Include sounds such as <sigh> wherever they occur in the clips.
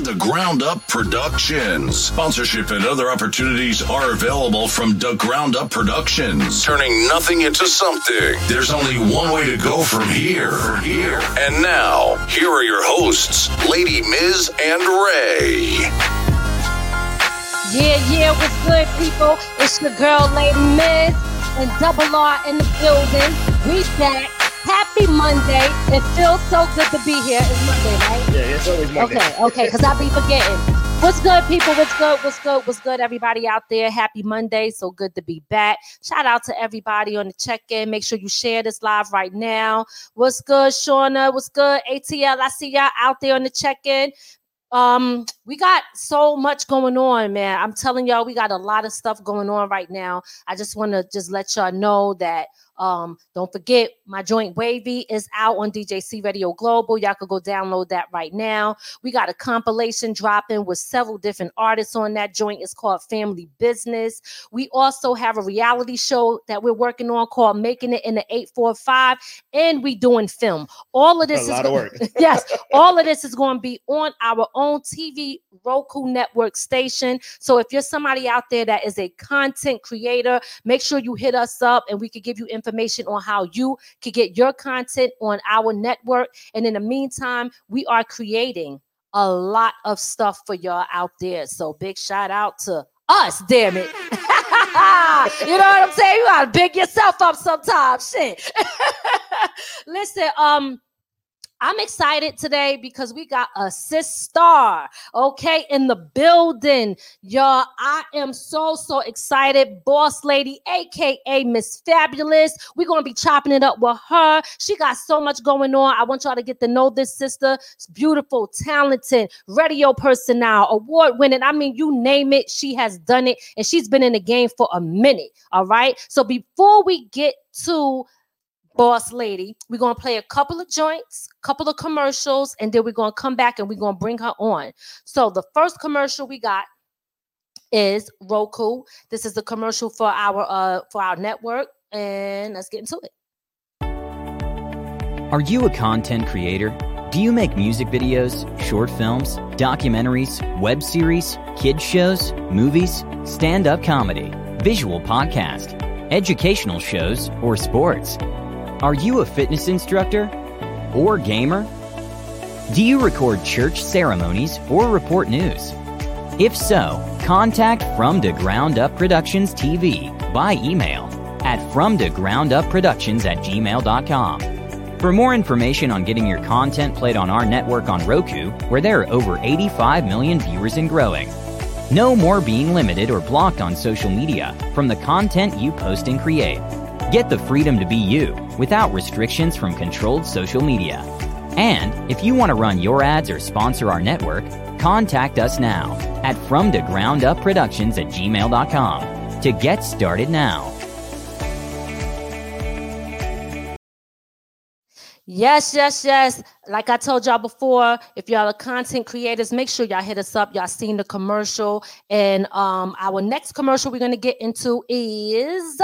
the Ground Up Productions. Sponsorship and other opportunities are available from the Ground Up Productions, turning nothing into something. There's only one way to go from here. From here. And now, here are your hosts, Lady Miz and Ray. Yeah, yeah, what's good, people? It's your girl, Lady Miz, and Double R in the building. We back. Happy Monday. It feels so good to be here. It's Monday, right? Yeah, it's always Monday. Okay, okay, because I'll be forgetting. What's good, people? What's good? What's good? What's good, everybody out there? Happy Monday. So good to be back. Shout out to everybody on the check-in. Make sure you share this live right now. What's good, Shauna? What's good? ATL. I see y'all out there on the check-in. Um, we got so much going on, man. I'm telling y'all, we got a lot of stuff going on right now. I just want to just let y'all know that um, don't forget my joint wavy is out on DJC Radio Global. Y'all could go download that right now. We got a compilation dropping with several different artists on that joint. It's called Family Business. We also have a reality show that we're working on called Making It in the 845, and we doing film. All of this A is lot of work. <laughs> yes, all of this is going to be on our own TV Roku network station. So if you're somebody out there that is a content creator, make sure you hit us up and we could give you information on how you could get your content on our network. And in the meantime, we are creating a lot of stuff for y'all out there. So big shout out to us, damn it. <laughs> you know what I'm saying? You gotta big yourself up sometimes. Shit. <laughs> Listen, um, I'm excited today because we got a sis star, okay, in the building. Y'all, I am so, so excited. Boss lady, aka Miss Fabulous. We're gonna be chopping it up with her. She got so much going on. I want y'all to get to know this sister. It's beautiful, talented, radio personnel, award winning. I mean, you name it, she has done it, and she's been in the game for a minute. All right. So before we get to boss lady. We're gonna play a couple of joints, couple of commercials, and then we're gonna come back and we're gonna bring her on. So the first commercial we got is Roku. This is the commercial for our uh for our network, and let's get into it. Are you a content creator? Do you make music videos, short films, documentaries, web series, kids shows, movies, stand-up comedy, visual podcast, educational shows, or sports? Are you a fitness instructor or gamer? Do you record church ceremonies or report news? If so, contact From to Ground Up Productions TV by email at from to ground up productions at gmail.com. For more information on getting your content played on our network on Roku, where there are over 85 million viewers and growing. No more being limited or blocked on social media from the content you post and create. Get the freedom to be you without restrictions from controlled social media. And if you want to run your ads or sponsor our network, contact us now at from to ground up productions at gmail.com to get started now. Yes, yes, yes. Like I told y'all before, if y'all are content creators, make sure y'all hit us up. Y'all seen the commercial. And um, our next commercial we're gonna get into is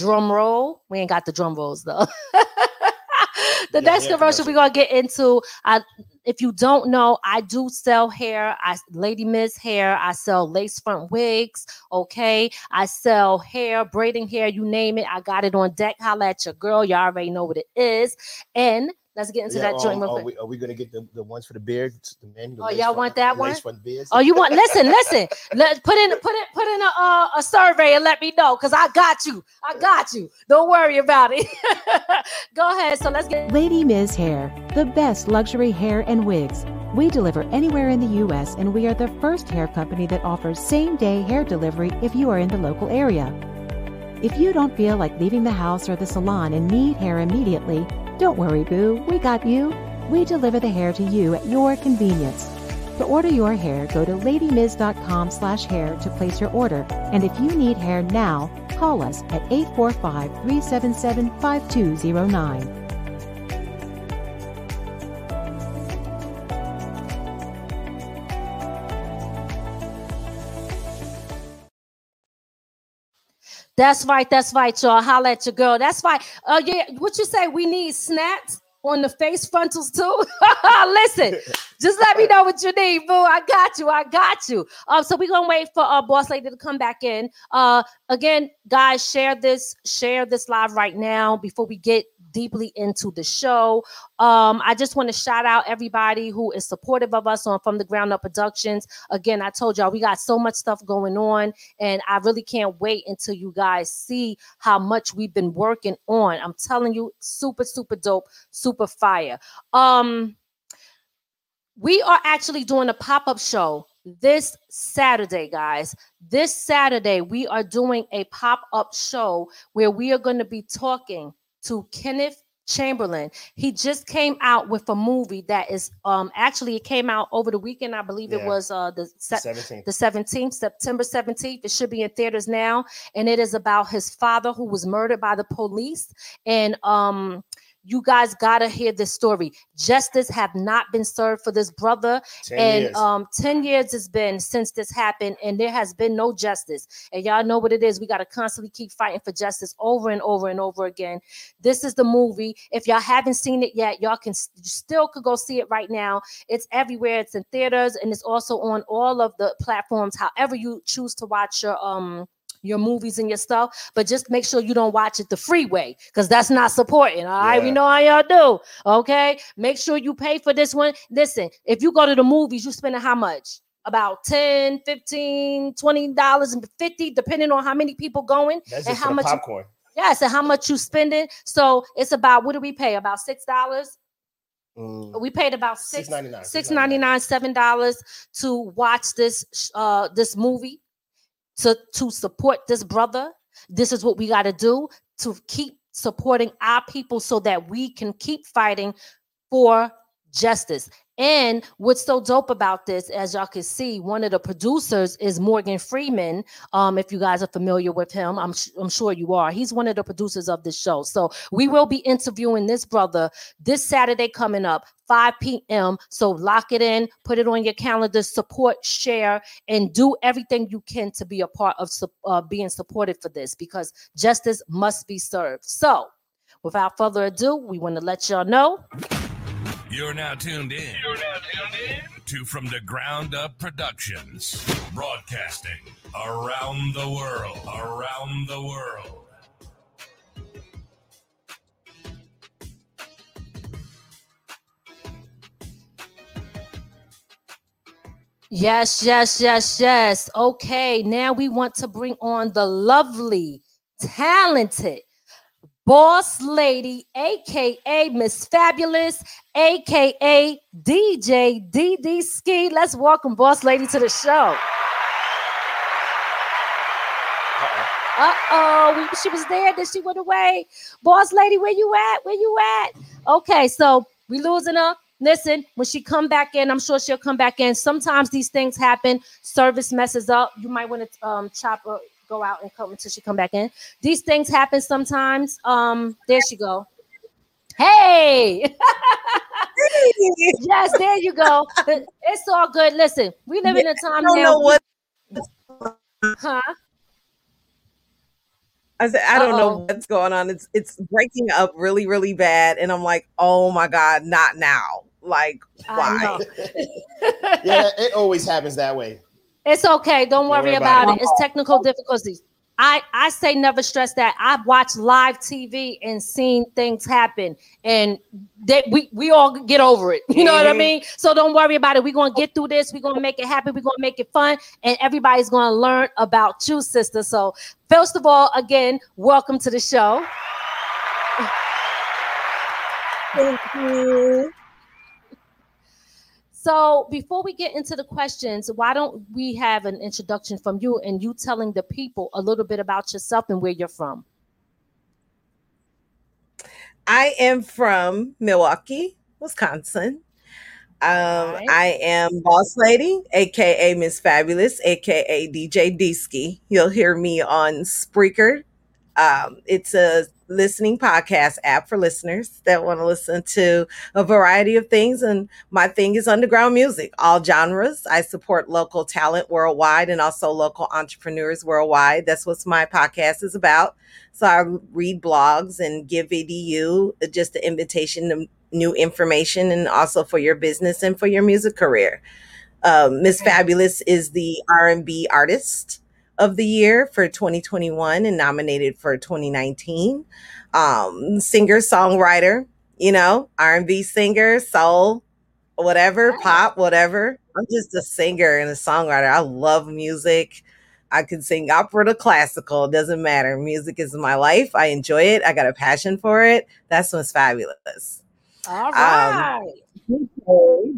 drum roll. We ain't got the drum rolls though. <laughs> the Yeah, next yeah, commercial we're gonna get into. I if you don't know, I do sell hair. I Lady Miz hair. I sell lace front wigs. Okay, I sell hair, braiding hair. You name it, I got it on deck. Holla at your girl. Y'all already know what it is. And let's get into Yeah, that joint. um, real are, we, are we gonna get the, the ones for the beard? The men. The Oh, y'all front- want that lace one? front beards? Oh, you want? Listen, listen. Let put in, put in, put in a uh, a survey and let me know, cause I got you. I got you. Don't worry about it. <laughs> Go ahead. So let's get. Lady Miz Hair, the best luxury hair and wigs. We deliver anywhere in the U.S., and we are the first hair company that offers same day hair delivery if you are in the local area. If you don't feel like leaving the house or the salon and need hair immediately, don't worry, boo, we got you. We deliver the hair to you at your convenience. To order your hair, go to ladymiz.com slash hair to place your order. And if you need hair now, call us at 845-377-5209. That's right. That's right, y'all. Holla at your girl. That's right. Uh, yeah. What you say? We need snaps on the face frontals too. <laughs> Listen, just let me know what you need, boo. I got you. I got you. Um, so we're gonna wait for uh boss lady to come back in. Uh, again, guys, share this, share this live right now before we get deeply into the show. Um, I just want to shout out everybody who is supportive of us on From the Ground Up Productions. Again, I told y'all we got so much stuff going on, and I really can't wait until you guys see how much we've been working on. I'm telling you, super, super dope, super fire. Um, we are actually doing a pop-up show this Saturday, guys. This Saturday, we are doing a pop-up show where we are going to be talking to Kenneth Chamberlain. He just came out with a movie that is um actually it came out over the weekend. I believe it was uh the se- 17. the 17th, September 17th. It should be in theaters now. And it is about his father who was murdered by the police. And um you guys gotta hear this story. Justice have not been served for this brother. 10 and years. um 10 years has been since this happened and there has been no justice. And y'all know what it is. We got to constantly keep fighting for justice over and over and over again. This is the movie. If y'all haven't seen it yet y'all can still could go see it right now. It's everywhere. It's in theaters and it's also on all of the platforms however you choose to watch your um your movies and your stuff, but just make sure you don't watch it the freeway because that's not supporting. All right, we know how y'all do. Okay, make sure you pay for this one. Listen, if you go to the movies, you spending how much? About 10 15 20 dollars and 50 depending on how many people going That's and just how much you- popcorn. yes and how much you spending so it's about what do we pay about six dollars Mm, we paid about six $6.99, six ninety nine seven dollars to watch this uh this movie to to support this brother this is what we got to do to keep supporting our people so that we can keep fighting for justice. And what's so dope about this as y'all can see one of the producers is morgan freeman um if you guys are familiar with him. I'm, sh- I'm sure you are. He's one of the producers of this show. So we will be interviewing this brother this saturday coming up 5 p.m so lock it in put it on your calendar support share and do everything you can to be a part of uh, being supported for this because justice must be served. So without further ado we want to let y'all know You're now tuned in. You're now tuned in to From the Ground Up Productions, broadcasting around the world. Around the world. Yes, yes, yes, yes. Okay, now we want to bring on the lovely, talented boss lady, aka Miss Fabulous, aka DJ DD Ski. Let's welcome boss lady to the show. Uh oh, she was there, then she went away. Boss lady, where you at? Where you at? Okay, so we losing her. Listen, when she come back in, I'm sure she'll come back in. Sometimes these things happen. Service messes up. You might want to um, chop her, go out and come until she come back in. These things happen sometimes. Um, there she go. Hey, yes, there you go. It's all good. Listen, we live in a time I don't now. know what Huh? I said. I don't know Uh-oh. what's going on. It's it's breaking up really really bad, and I'm like, oh my god, not now. Like why? <laughs> yeah, it always happens that way. It's okay. Don't Don't worry worry about, about it. It's technical difficulties. I, I say never stress that. I've watched live TV and seen things happen, and that we we all get over it. <laughs> You know what I Mhm. mean? So don't worry about it. We're gonna get through this. We're gonna make it happen. We're gonna make it fun, and everybody's gonna learn about you, sister. So first of all, again, welcome to the show. Thank you. So before we get into the questions, why don't we have an introduction from you and you telling the people a little bit about yourself and where you're from? I am from Milwaukee, Wisconsin. Um, Right. I am Boss Lady, aka Miss Fabulous, aka DJ Deesky. You'll hear me on Spreaker. Um, it's a listening podcast app for listeners that want to listen to a variety of things. And my thing is underground music, all genres. I support local talent worldwide and also local entrepreneurs worldwide. That's what my podcast is about. So I read blogs and give EDU just the invitation to new information and also for your business and for your music career. Um, Miss Fabulous is the R&B artist of the year for 2021 and nominated for 2019. Um, singer songwriter, you know, R&B singer, soul, whatever, pop, whatever. I'm just a singer and a songwriter. I love music. I can sing opera to classical. It doesn't matter. Music is my life. I enjoy it. I got a passion for it. That's what's fabulous. All Um.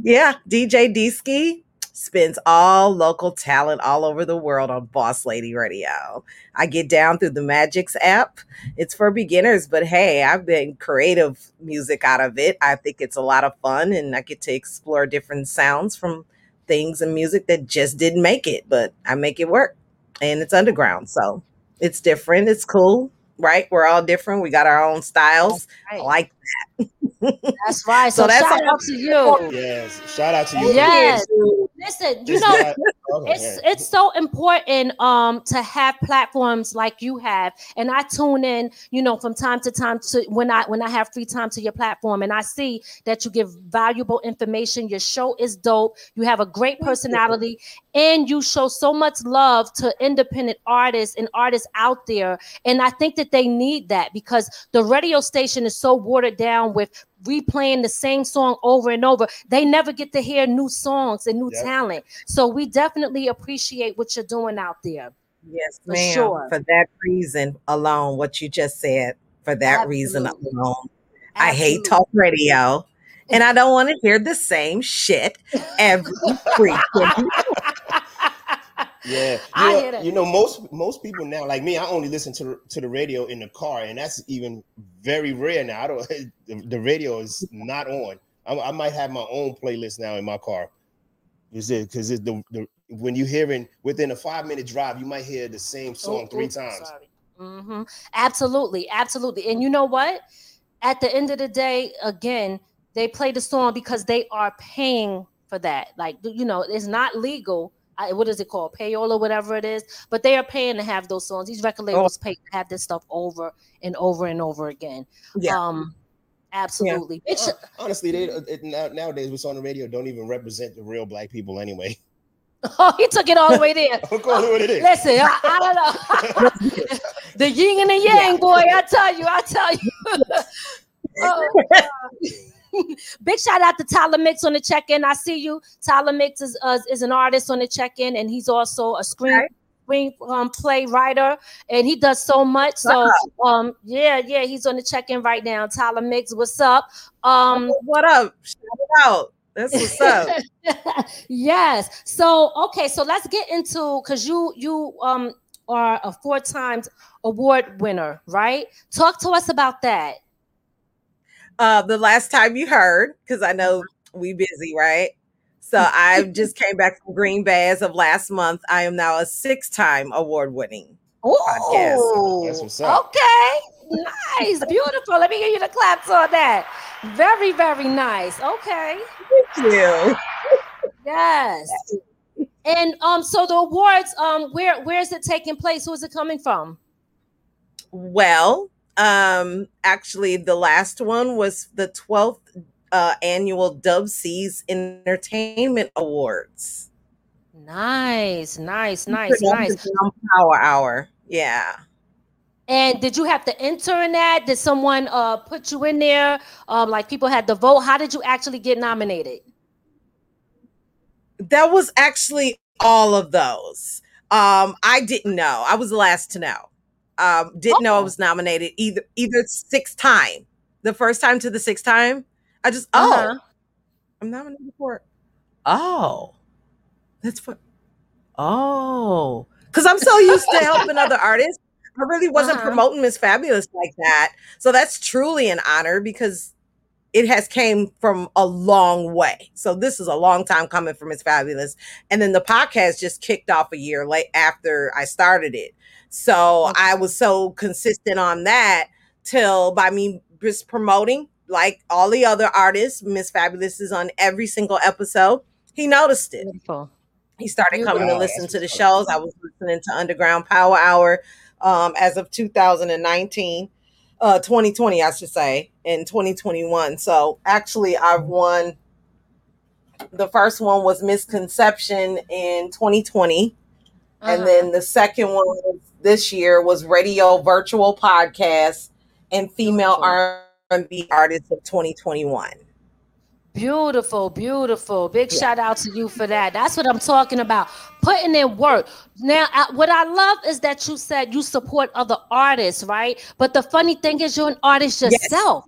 Yeah, DJ D-Ski spins all local talent all over the world on Boss Lady Radio. I get down through the Magix app. It's for beginners, but hey, I've been creative music out of it. I think it's a lot of fun and I get to explore different sounds from things and music that just didn't make it, but I make it work. And it's underground, so it's different. It's cool, right? We're all different. We got our own styles. I Right. like That's right. <laughs> So, So that's shout all- out to you. Yes. Shout out to you. Yes. Listen, you know, it's it's so important um to have platforms like you have. And i tune in you know from time to time to when i when i have free time to your platform. And i see that you give valuable information. Your show is dope. You have a great personality. And you show so much love to independent artists and artists out there. And i think that they need that because the radio station is so watered down with replaying the same song over and over they never get to hear new songs and new Yep. talent so we definitely appreciate what you're doing out there Yes, For ma'am. sure. For that reason alone, what you just said, for that reason Absolutely. alone, I hate talk radio. And I don't want to hear the same shit every <laughs> freaking Yeah, you I know, hear that. you know most most people now, like me, I only listen to to the radio in the car, and that's even very rare now. I don't. <laughs> The, the radio is not on. I, I might have my own playlist now in my car. Is it because the, the when you're hearing within a five minute drive, you might hear the same song three times. Mm-hmm. Absolutely, absolutely. And you know what? At the end of the day, again, they play the song because they are paying for that. Like you know, it's not legal. I, what is it called? Payola, whatever it is. But they are paying to have those songs. These record labels pay to have this stuff over and over and over again. Yeah. Um, absolutely. Bitch, Hon- Honestly, they it, now, nowadays what's on the radio don't even represent the real black people anyway. Oh, <laughs> <laughs> he took it all the way there. I'm calling it what it is. Listen, I, I don't know. <laughs> the yin and the yang, boy. I tell you, I tell you. Oh, God. <laughs> Big shout out to Tyler Mix on the check-in. I see you. Tyler Mix is uh, is an artist on the check-in, and he's also a screen Okay. screen um, play writer, and he does so much. So um, yeah, yeah, he's on the check-in right now. Tyler Mix, what's up? Um, what up? Shout out. That's what's up. <laughs> yes. So okay, so let's get into because you you um are a four times award winner, right? Talk to us about that. Uh the last time you heard because i know we busy right so <laughs> i just came back from green bay as of last month i am now a six-time award winning Oh, That's okay, nice, beautiful. Let me give you the claps on that. Very, very nice. Okay, thank you yes. And um, so the awards, um, where where is it taking place? Who is it coming from? well um actually the last one was the 12th uh annual dub seas entertainment awards Nice, nice, nice, nice. Power hour yeah And did you have to enter in that? Did someone uh put you in there? Um, like people had to vote. How did you actually get nominated? that was actually all of those um i didn't know i was the last to know um didn't know i Oh. was nominated either either sixth time the first time to the sixth time i just oh Uh-huh. i'm nominated for it Oh, that's for. Oh, because I'm so used to <laughs> helping other artists. I really wasn't Uh-huh. promoting Miss Fabulous like that. So that's truly an honor because it has came from a long way. So this is a long time coming for Miss Fabulous. And then the podcast just kicked off a year late after I started it. So Okay. I was so consistent on that till by me just promoting like all the other artists, Miss Fabulous is on every single episode. He noticed it Beautiful. he started coming to listen to the shows. I was listening to Underground Power Hour um, as of 2019, uh, 2020, I should say, in 2021. So actually, I've won. The first one was Misconception in 2020, Uh-huh. and then the second one was this year was Radio Virtual Podcast and Female R&B Artist of 2021. Beautiful, beautiful. Big Yeah. shout out to you for that. That's what I'm talking about. Putting in work. Now, what I love is that you said you support other artists, right? But the funny thing is, you're an artist Yes. yourself.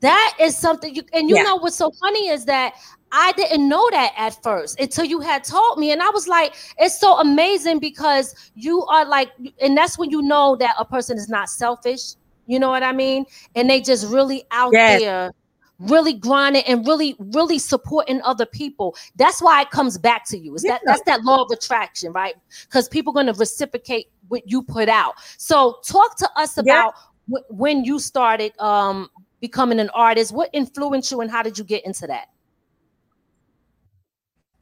That is something you, and you Yeah. know what's so funny is that I didn't know that at first until you had told me. And I was like, it's so amazing because you are like, and that's when you know that a person is not selfish. You know what I mean? And they just really out Yes. there really grinding and really really supporting other people that's why it comes back to you is that that's that law of attraction right because people are going to reciprocate what you put out so talk to us Yeah. about wh- when you started um becoming an artist what influenced you and how did you get into that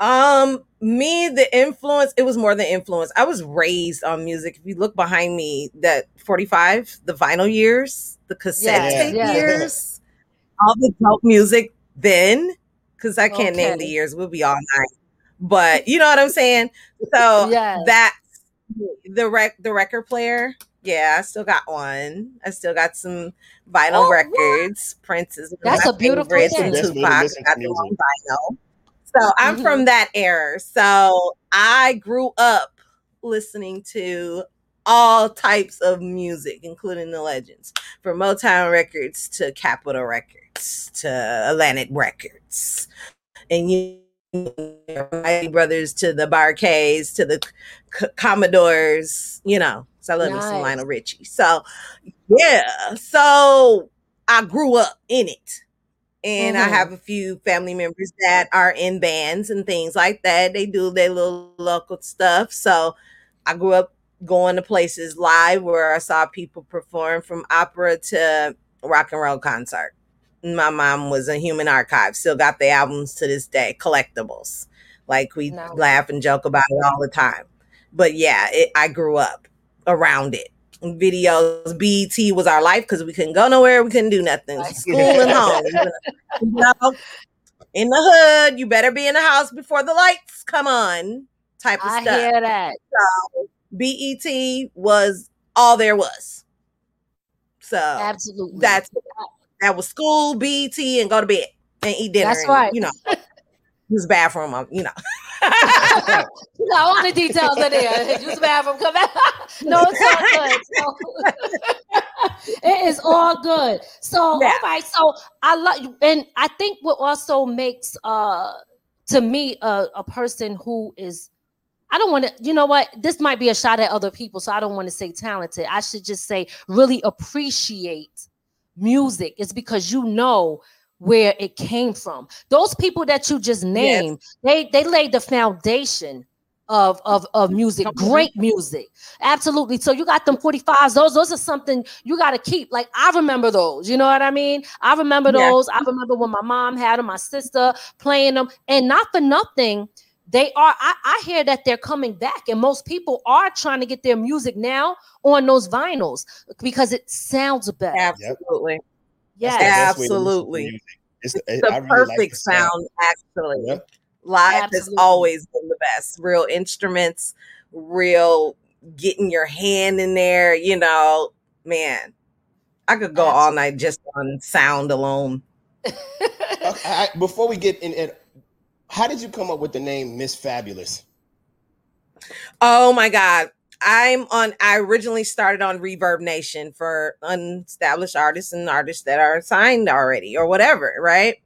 Um, me, the influence, it was more than influence. I was raised on music. If you look behind me, that 45, the vinyl years, the cassette Yes, tape yes. years, all the dope music then, because I can't name the years, we'll be all night. But you know what I'm saying? So Yes. that's the rec the record player. Yeah, I still got one. I still got some vinyl Oh, what? records. Prince is That's a beautiful favorites, thing. and That's the best way to Tupac listen to got their music. vinyl. So I'm Mhm. from that era. So I grew up listening to all types of music, including the legends, from Motown Records to Capitol Records to Atlantic Records, and you. Mighty Brothers to the Bar-Kays to the C- Commodores, you know. So I love me some Lionel Richie. So yeah, so I grew up in it and I Mhm. have a few family members that are in bands and things like that. They do their little local stuff. So I grew up going to places live where I saw people perform from opera to rock and roll concert. My mom was a human archive, still got the albums to this day, collectibles. Like we Nice. laugh and joke about it all the time. But yeah, it, I grew up around it. Videos, BET was our life because we couldn't go nowhere, we couldn't do nothing. School and home. You know, in the hood, you better be in the house before the lights come on. Type of i stuff. hear that So, BET was all there was. So absolutely that's that was school, BET, and go to bed and eat dinner. That's and, right. You know, <laughs> use bathroom. um, You know. You got all the details in there. <laughs> Use the bathroom. Come back. <laughs> no, it's all good. So, <laughs> it is all good. So, Yeah. all right. So, I love you, and I think what also makes uh to me a, a person who is. I don't want to, you know what? This might be a shot at other people, so I don't want to say talented. I should just say really appreciate music. It's because you know where it came from. Those people that you just named, they they laid the foundation of of of music great music. Absolutely. So you got them 45s those those are something you got to keep. Like i remember those. You know what i mean? I remember Yeah. those. I remember when my mom had them my sister playing them and not for nothing they are I, I hear that they're coming back. And most people are trying to get their music now on those vinyls because it sounds better. Absolutely. Yes That's the best way to listen to Absolutely. music. It's The I really like perfect the sound, actually. Yep. Live has always been the best. Real instruments, real getting your hand in there, you know, man. I could go all night just on sound alone. <laughs> I, I, before we get in, in, how did you come up with the name Miss Fabulous? Oh my God. I'm on, I originally started on ReverbNation for unestablished artists and artists that are signed already or whatever, right?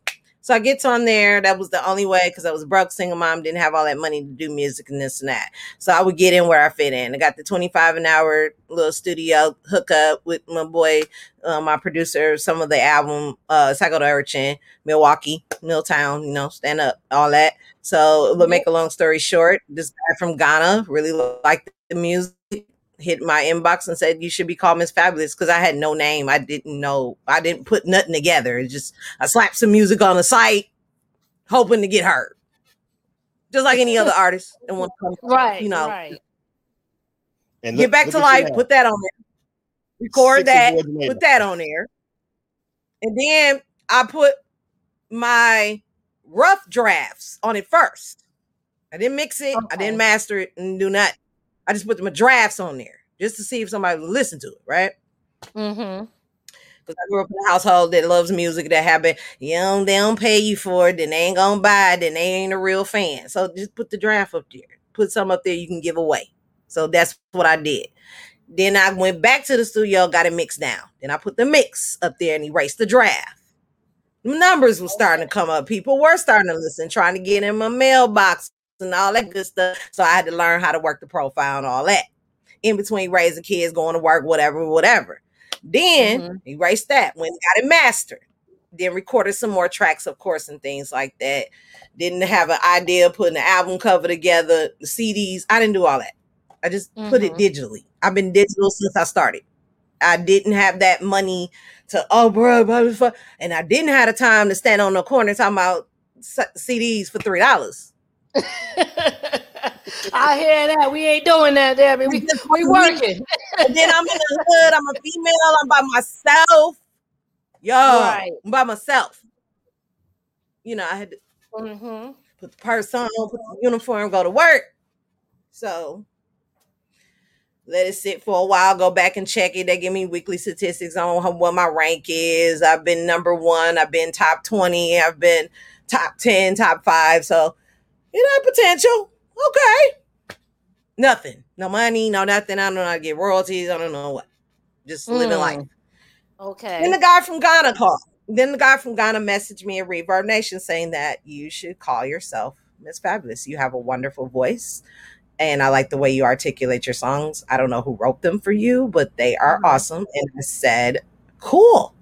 So I gets on there. That was the only way because I was broke, single mom, didn't have all that money to do music and this and that. So I would get in where I fit in. I got the 25 an hour little studio hookup with my boy, uh, my producer, some of the album, uh, Psycho the Urchin, Milwaukee, Milltown, you know, stand up, all that. So to make a long story short, this guy from Ghana really liked the music hit my inbox and said you should be called Miss Fabulous because I had no name. I didn't know. I didn't put nothing together. It just I slapped some music on the site, hoping to get heard, just like any other artist. And want to come, <laughs> Right. you know, Right. And get back to life. Put that on there. Record Six that. Put that on there. And then I put my rough drafts on it first. I didn't mix it. I didn't master it and do nothing. I just put my drafts on there just to see if somebody would listen to it, right? Mm-hmm. Because I grew up in a household that loves music that have been, you know, they don't pay you for it, then they ain't gonna buy it, then they ain't a real fan. So just put the draft up there. Put some up there you can give away. So that's what I did. Then I went back to the studio, got it mixed down. Then I put the mix up there and erased the draft. Numbers were starting to come up. People were starting to listen, trying to get in my mailbox and all that good stuff. So I had to learn how to work the profile and all that. In between raising kids, going to work, whatever, whatever. Then Mhm. erased that. When got it mastered. Then recorded some more tracks, of course, and things like that. Didn't have an idea of putting the album cover together, the CDs. I didn't do all that. I just put it Mhm. digitally. I've been digital since I started. I didn't have that money to oh bro, blah, blah, blah. and I didn't have the time to stand on the corner talking about CDs for three dollars. <laughs> I hear that. We ain't doing that, Debbie. We, we working. And then I'm in the hood. I'm a female. I'm by myself. Yo, Right. I'm by myself. You know, I had to Mm-hmm. put the purse on, put the uniform, go to work. So let it sit for a while, go back and check it. They give me weekly statistics on what my rank is. I've been number one, I've been top 20, I've been top 10, top five. So you know, potential. Okay. Nothing. No money, no nothing. I don't know how to get royalties. I don't know what. Just living Mm. life. Okay. Then the guy from Ghana called. Then the guy from Ghana messaged me at ReverbNation saying that you should call yourself Miss Fabulous. You have a wonderful voice. And I like the way you articulate your songs. I don't know who wrote them for you, but they are Mhm. awesome. And I said, cool.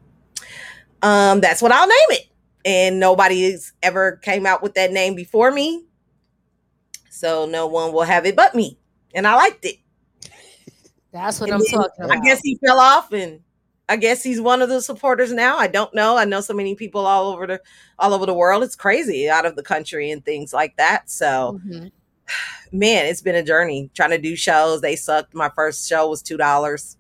Um, that's what I'll name it. And nobody's ever came out with that name before me. So no one will have it but me. And I liked it. <laughs> That's what And I'm talking about. I guess he fell off and I guess he's one of the supporters now. I don't know. I know so many people all over the all over the world. It's crazy out of the country and things like that. So Mhm. <sighs> man, it's been a journey trying to do shows. They sucked. My first show was two dollars.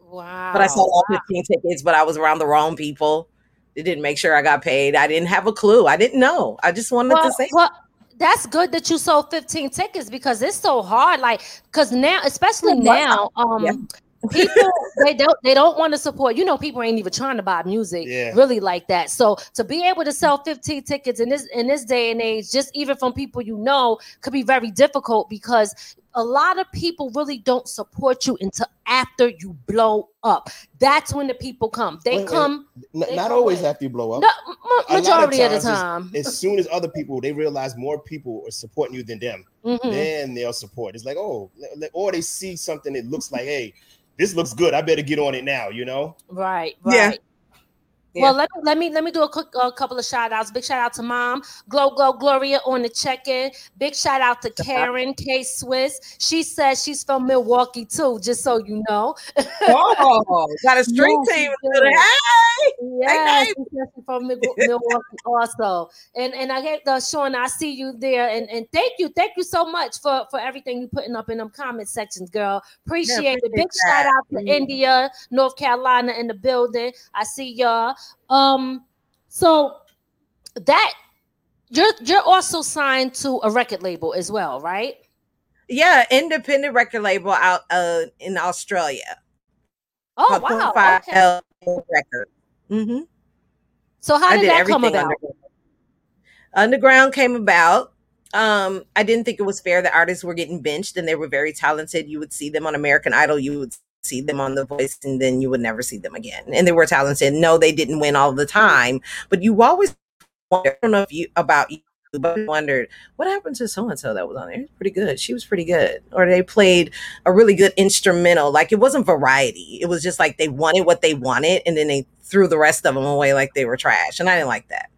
Wow. But I sold all 15 tickets, but I was around the wrong people. They didn't make sure I got paid. I didn't have a clue. I didn't know. I just wanted well, to say well, that's good that you sold 15 tickets because it's so hard. Like, because now, especially now, um, Yeah. <laughs> people they don't they don't want to support. You know, people ain't even trying to buy music Yeah. really like that. So to be able to sell 15 tickets in this in this day and age, just even from people you know, could be very difficult because a lot of people really don't support you until after you blow up. That's when the people come. They Wait, wait. come N- They not come always with- after you blow up. no, A lot ma- of majority of the time. As soon as other people they realize more people are supporting you than them, Mhm. then they'll support. It's like, oh, le- le- or they see something that looks like, hey, this looks good. I better get on it now. You know? Right, right. Yeah. Well, let me let me let me do a quick a couple of shout outs. Big shout out to mom, Glow Glow Gloria on the check-in. Big shout out to Karen K Swiss. She says she's from Milwaukee too, just so you know. Oh, got a <laughs> street Yes, team. Hey, Yes, hey. she she's from Milwaukee <laughs> also. And and I get the Sean, I see you there. And and thank you, thank you so much for for everything you putting up in them comment sections, girl. Appreciate it. appreciate Big that. shout out to Mhm. India, North Carolina in the building. I see y'all. Um, so that you're you're also signed to a record label as well, right? Yeah, independent record label out uh in Australia. Oh wow. 25 Okay. Record. hmm So how did, did that come about? underground. Underground came about. Um, I didn't think it was fair that artists were getting benched and they were very talented. You would see them on American Idol, you would see them on The Voice, and then you would never see them again. And they were talented. No, they didn't win all the time, but you always I don't know if you about you, but I wondered what happened to so and so that was on there. Pretty good. She was pretty good. Or they played a really good instrumental. Like it wasn't variety. It was just like they wanted what they wanted, and then they threw the rest of them away like they were trash. And I didn't like that.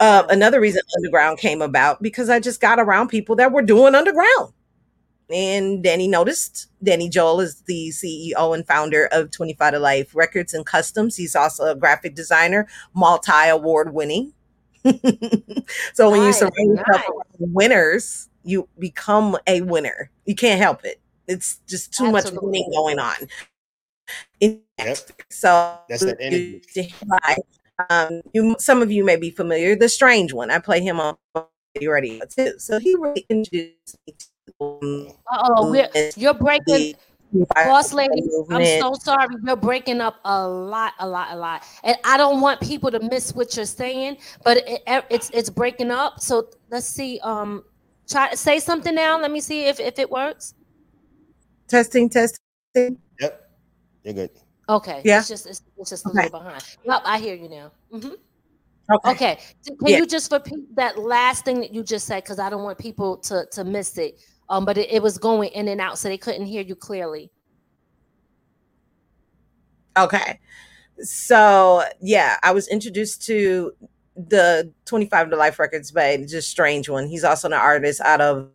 Uh, another reason underground came about because I just got around people that were doing underground. And Danny noticed. Danny Joel is the CEO and founder of 25 to Life Records and Customs. He's also a graphic designer, multi award winning. <laughs> so when you Nice, surround yourself nice. around winners, you become a winner. You can't help it. It's just too much Absolutely. winning going on. In- Yep. So That's that energy. um, you some of you may be familiar. The strange one. I play him on the radio too. So he really introduced me to Uh-oh, you're breaking Boss lady, I'm so sorry. You're breaking up a lot, a lot, a lot, and I don't want people to miss what you're saying. But it, it's it's breaking up. So let's see. Um, try say something now. Let me see if if it works. testing, testing. Yep. You're good. Okay. Yeah. It's just it's, it's just a Okay. little behind. Yep, I hear you now. hmm Okay. Okay. Can Yeah. you just repeat that last thing that you just said? Because I don't want people to to miss it. Um, but it, it was going in and out, so they couldn't hear you clearly. Okay. So yeah, I was introduced to the 25 to Life Records by just strange one. He's also an artist out of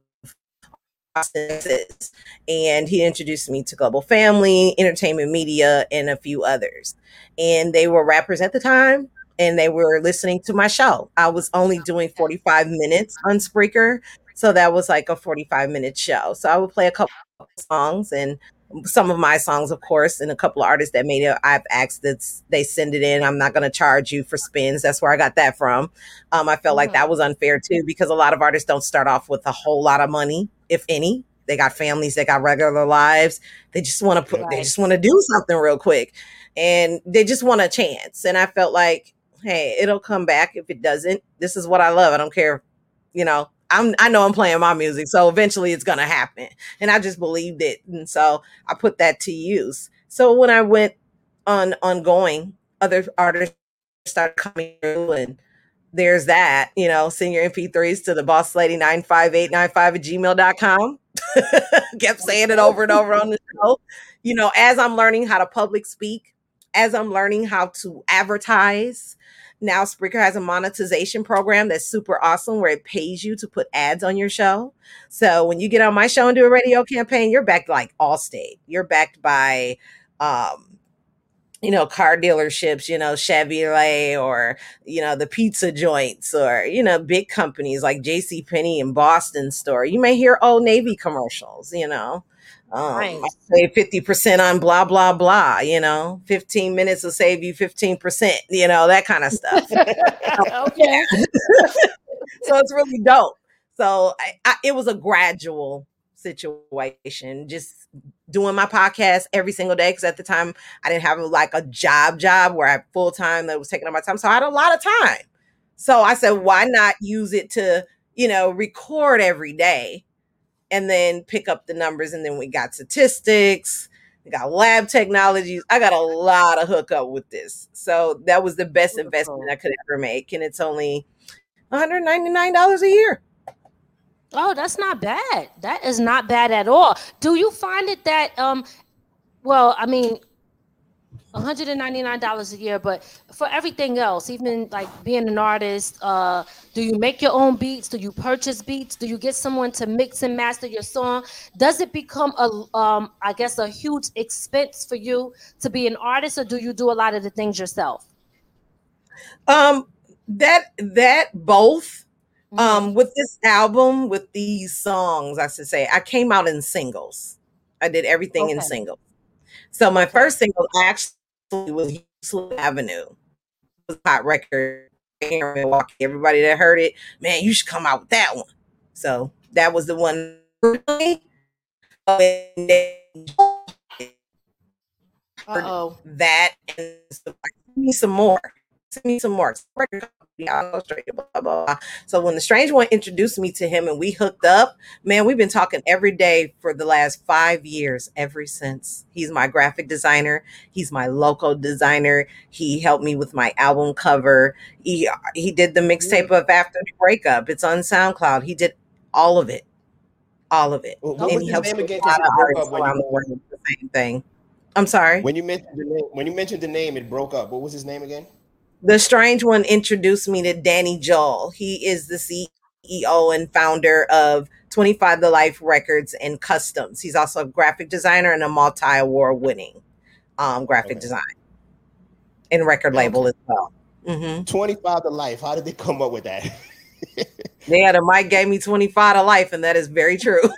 And he introduced me to Global Family, Entertainment Media, and a few others. And they were rappers at the time and they were listening to my show. I was only doing 45 minutes on Spreaker. So that was like a 45 minute show. So I would play a couple of songs and some of my songs, of course, and a couple of artists that made it. I've asked that they send it in. I'm not going to charge you for spins. That's where I got that from. Um, I felt like Mhm. that was unfair too because a lot of artists don't start off with a whole lot of money, if any. They got families, they got regular lives. They just want to put, they just want to do something real quick, and they just want a chance. And I felt like, hey, it'll come back. If it doesn't, this is what I love. I don't care, you know. I'm, I know I'm playing my music, so eventually it's gonna happen and I just believed it. And so I put that to use. So when I went on ongoing, other artists started coming through and there's that, you know, send your MP3s to the boss lady 95895 at gmail.com. <laughs> Kept saying it over and over on the show. You know, as I'm learning how to public speak, as I'm learning how to advertise, now Spreaker has a monetization program that's super awesome where it pays you to put ads on your show. So when you get on my show and do a radio campaign, you're backed like Allstate. You're backed by um, you know, car dealerships, you know, Chevrolet or, you know, the pizza joints or, you know, big companies like JC Penney and Boston store. You may hear Old Navy commercials, you know. Um. I say 50% on blah, blah, blah, you know, 15 minutes will save you 15%, you know, that kind of stuff. <laughs> okay. <laughs> so it's really dope. So I, I, it was a gradual situation, just doing my podcast every single day. Because at the time, I didn't have like a job job where I full time that was taking up my time. So I had a lot of time. So I said, why not use it to, you know, record every day and then pick up the numbers? And then we got statistics. We got lab technologies. I got a lot of hookup with this. So that was the best investment I could ever make. And it's only $199 a year. Oh, that's not bad. That is not bad at all. Do you find it that um well, I mean $199 a year, but for everything else, even like being an artist, uh, do you make your own beats? Do you purchase beats? Do you get someone to mix and master your song? Does it become a um I guess a huge expense for you to be an artist, or do you do a lot of the things yourself? Um, that that both. Mhm. Um, with this album, with these songs, I should say, I came out in singles. I did everything in Okay. singles. So my first single actually was Useless Avenue. It was a hot record here in Milwaukee. Everybody that heard it, man, you should come out with that one. So that was the one. And then Uh-oh. that and me some more. Send me some more. Record I'll go straight. Blah, blah, blah. So when the strange one introduced me to him and we hooked up, man, we've been talking every day for the last five years, ever since. He's my graphic designer. He's my local designer. He helped me with my album cover. He he did the mixtape mm. of After the Breakup. It's on SoundCloud. He did all of it. All of it. Was and he helps a lot of Because it broke artists around you- the world the same thing. I'm sorry. When you mentioned the name, when you mentioned the name, it broke up. What was his name again? The strange one introduced me to Danny Joel. He is the CEO and founder of 25 to Life Records and Customs. He's also a graphic designer and a multi award winning um, graphic Okay. design and record label as well. hmm Twenty five to life. How did they come up with that? <laughs> Yeah, the mic gave me 25 to life, and that is very true. <laughs>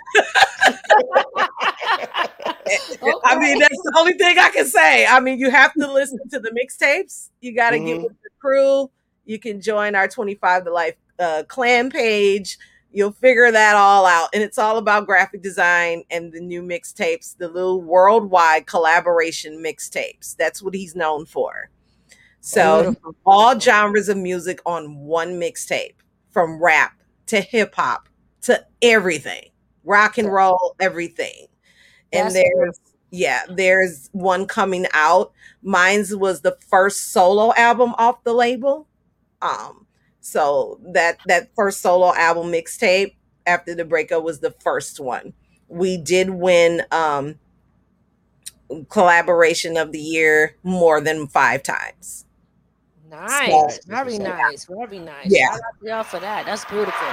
I mean, that's the only thing I can say. I mean, you have to listen to the mixtapes. You got to get Mhm. with the crew. You can join our 25 to Life uh, clan page. You'll figure that all out. And it's all about graphic design and the new mixtapes, the little worldwide collaboration mixtapes. That's what he's known for. So, Beautiful. all genres of music on one mixtape from rap to hip hop to everything, rock and roll, everything. And That's there's yeah, there's one coming out. Mine's was the first solo album off the label. Um, so that that first solo album mixtape after the breakup was the first one. We did win um collaboration of the year more than five times. Nice, very nice, very nice. Yeah. Shout out to y'all for that. That's beautiful.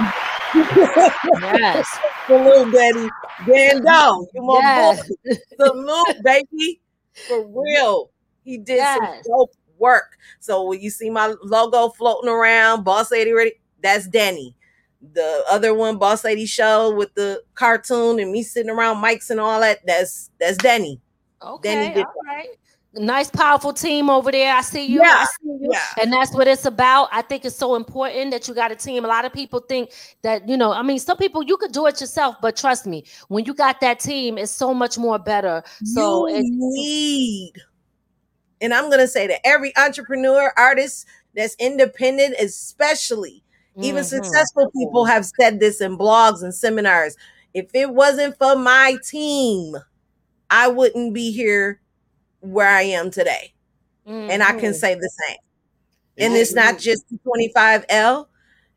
<laughs> yes, Salute, Daddy. Dando, you my yes, boy. Salute, baby. For real. He did some dope work. So when you see my logo floating around, Boss Lady Ready, that's Danny. The other one, Boss Lady Show with the cartoon and me sitting around mics and all that, that's that's Danny. Okay, did all right. Nice, powerful team over there. I see you. Yeah, I see you. yeah. And that's what it's about. I think it's so important that you got a team. A lot of people think that, you know, I mean, some people you could do it yourself, but trust me, when you got that team, it's so much more better. So you it, need, and I'm gonna say that every entrepreneur, artist that's independent, especially even Mhm. successful people have said this in blogs and seminars. If it wasn't for my team, I wouldn't be here where I am today. And I can Mhm. say the same. And it's not just the 25L,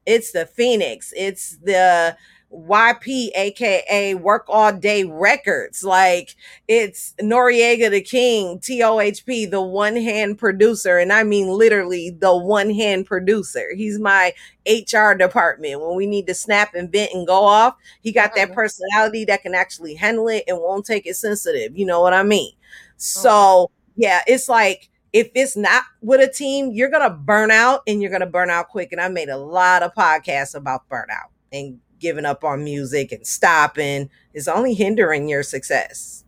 it's the Phoenix, it's the YP, aka Work All Day Records. Like it's Noriega the King, TOHP, the one hand producer. And I mean literally the one hand producer. He's my HR department. When we need to snap and vent and go off, he got that Mhm. personality that can actually handle it and won't take it sensitive. You know what I mean? So, yeah, it's like if it's not with a team, you're gonna burn out and you're gonna burn out quick. And I made a lot of podcasts about burnout and giving up on music and stopping is only hindering your success.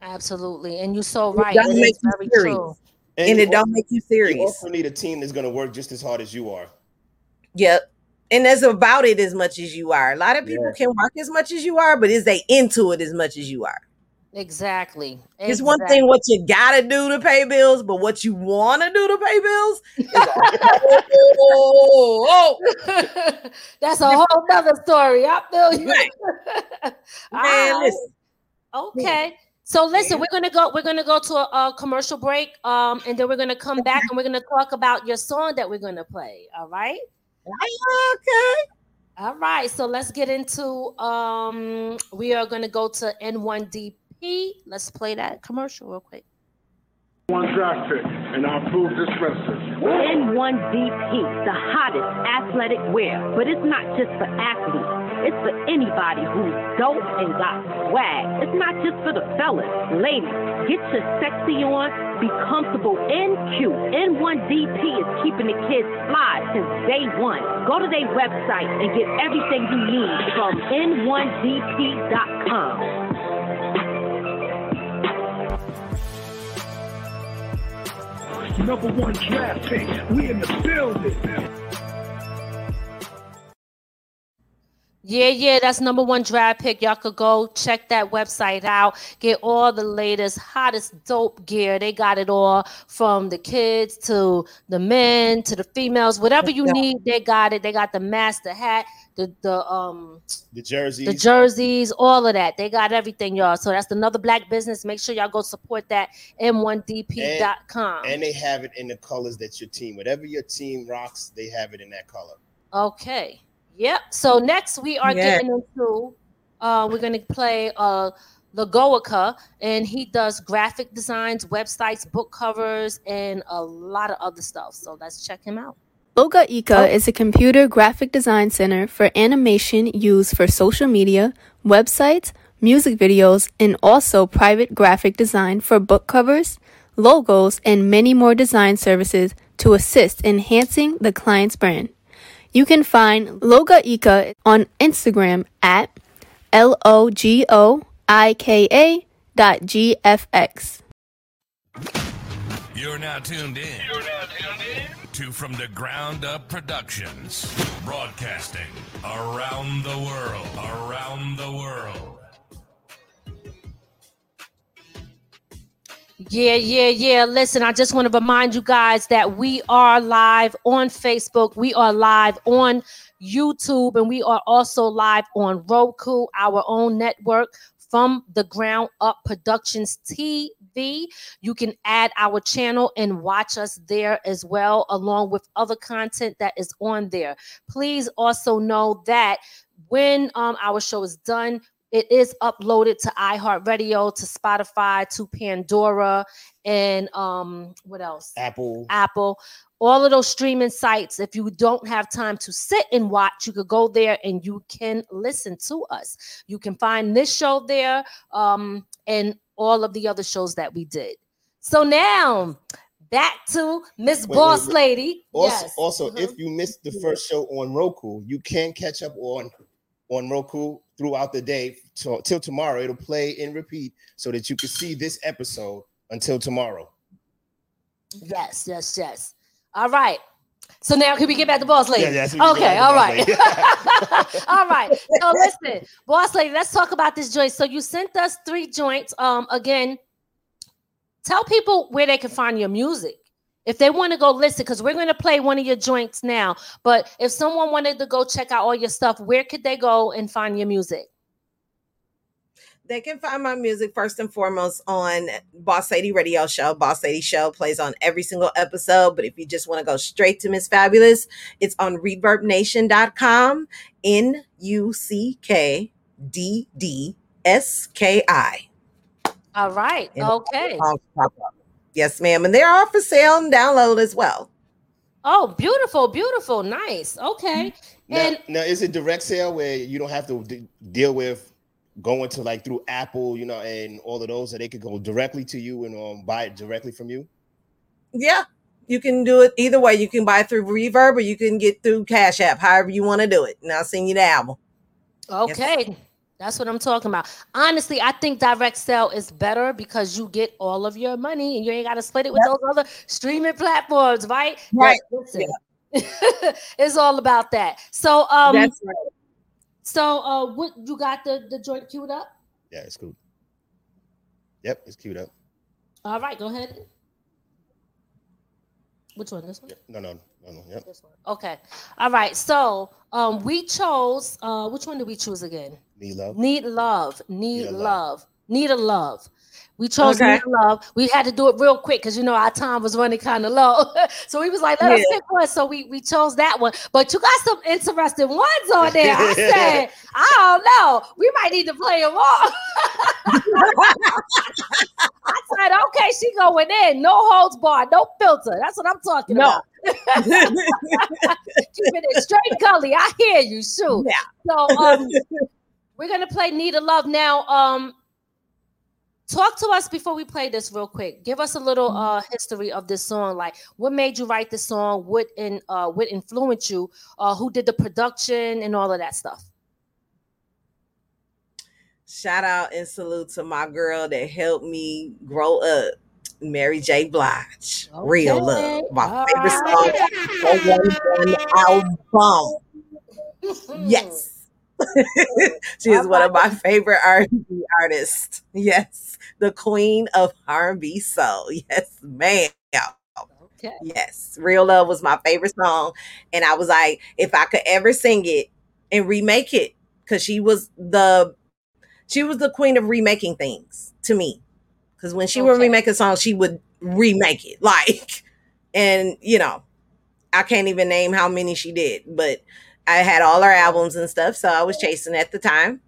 Absolutely. And you're so right. don't It make is you very serious. true. And, you it don't make you You serious. also need a team that's going to work just as hard as you are. Yep. And that's about it as much as you are. A lot of people Yeah. can work as much as you are, but is they into it as much as you are? Exactly. It's one thing what you gotta do to pay bills, but what you wanna do to pay bills is a whole- oh, <laughs> That's a whole nother story. I feel you. Right. <laughs> Man, right. listen. Okay. So listen, we're gonna go. We're gonna go to a, a commercial break, um, and then we're gonna come back and we're gonna talk about your song that we're gonna play. All right. Okay. All right. So let's get into. Um, we are gonna go to N1DP. Let's play that commercial real quick. One draft pick, and I approve dispensers. N1DP, the hottest athletic wear. But it's not just for athletes, it's for anybody who's dope and got swag. It's not just for the fellas. Ladies, get your sexy on, be comfortable and cute. N1DP is keeping the kids fly since day one. Go to their website and get everything you need from N1DP.com. Number one draft pick. We in the building. Yeah, yeah, that's number one draft pick. Y'all could go check that website out. Get all the latest, hottest, dope gear. They got it all from the kids to the men to the females. Whatever you need, they got it. They got the mask, the hat, the the um The jerseys. the jerseys, all of that. They got everything, y'all. So that's another black business. Make sure y'all go support that N1DP.com. and they have it in the colors that your team, whatever your team rocks, they have it in that color. Okay. Yep. So next we are Yeah. getting into uh we're gonna play uh Logoika and he does graphic designs, websites, book covers, and a lot of other stuff. So let's check him out. Logoika Oh. is a computer graphic design center for animation used for social media, websites, music videos, and also private graphic design for book covers, logos, and many more design services to assist enhancing the client's brand. You can find Logoika on Instagram at L O G O I K A dot G F X. You're now tuned in. You're now tuned in to From the Ground Up Productions, broadcasting around the world. Around the world. Yeah, yeah, yeah. Listen, I just want to remind you guys that we are live on Facebook, we are live on YouTube, and we are also live on Roku, our own network from the Ground Up Productions TV. You can add our channel and watch us there as well, along with other content that is on there. Please also know that when um, our show is done, it is uploaded to iHeartRadio, to Spotify, to Pandora, and um, what else? Apple. Apple, all of those streaming sites. If you don't have time to sit and watch, you could go there and you can listen to us. You can find this show there um, and all of the other shows that we did. So now back to Miss Wait, wait, Boss wait. Lady. Also, yes. also Mhm. if you missed the first show on Roku, you can catch up on on Roku throughout the day till, till tomorrow. It'll play and repeat so that you can see this episode until tomorrow. Yes, yes, yes. All right. So now can we get back to Boss Lady? Yeah, yeah, so we can okay, all right. <laughs> All right. So listen, Boss Lady, let's talk about this joint. So you sent us three joints. Um, again, tell people where they can find your music. If they want to go listen, because we're going to play one of your joints now. But if someone wanted to go check out all your stuff, where could they go and find your music? They can find my music first and foremost on Boss Lady Radio Show. Boss Lady Show plays on every single episode. But if you just want to go straight to Miss Fabulous, it's on reverbnation.com. N U C K D D S K I. All right. And Okay. Songs pop up. Yes, ma'am. And they're all for sale and download as well. Oh, beautiful, beautiful, nice. Okay. Now, And now, is it direct sale where you don't have to d- deal with going to like through Apple, you know, and all of those, so they could go directly to you and um, buy it directly from you? Yeah. You can do it either way. You can buy through Reverb or you can get through Cash App, however you want to do it. And I'll send you the album. Okay. That's what I'm talking about. Honestly, I think direct sale is better because you get all of your money and you ain't got to split it with those other streaming platforms, right? Right. That's- listen. <laughs> it's all about that. So um That's right. so uh what you got the the joint queued up? Yeah, it's cool. Yep, it's queued up. All right, go ahead. Which one? This one? No, no, no, no. Yep. This one. Okay. All right. So um we chose uh which one did we choose again? Need love. Need love. Need Need a love. love. Need a love. We chose Okay. Need a love. We had to do it real quick because you know our time was running kind of low. <laughs> so we was like, let us Yeah. pick one. So we we chose that one. But you got some interesting ones on there. I <laughs> said, I don't know. We might need to play them all. <laughs> I said, okay, she going in. No holds barred, no filter. That's what I'm talking No. about. Keeping it straight gully. I hear you. Shoot. Yeah. So um we're gonna play Need a Love now. Um talk to us before we play this real quick. Give us a little Mm-hmm. uh history of this song. Like what made you write this song? What in uh what influenced you? Uh who did the production and all of that stuff? Shout out and salute to my girl that helped me grow up, Mary J. Blige. Real love. My All favorite right. song on album. <laughs> Yes. <laughs> she is one of my favorite R&B artists. Yes, the queen of R&B soul. Yes, ma'am. Okay. Yes, Real Love was my favorite song, and I was like, if I could ever sing it and remake it, because she was the she was the queen of remaking things to me. Because when she okay. would remake a song, she would remake it <laughs> like, and you know, I can't even name how many she did, but I had all her albums and stuff, so I was chasing at the time,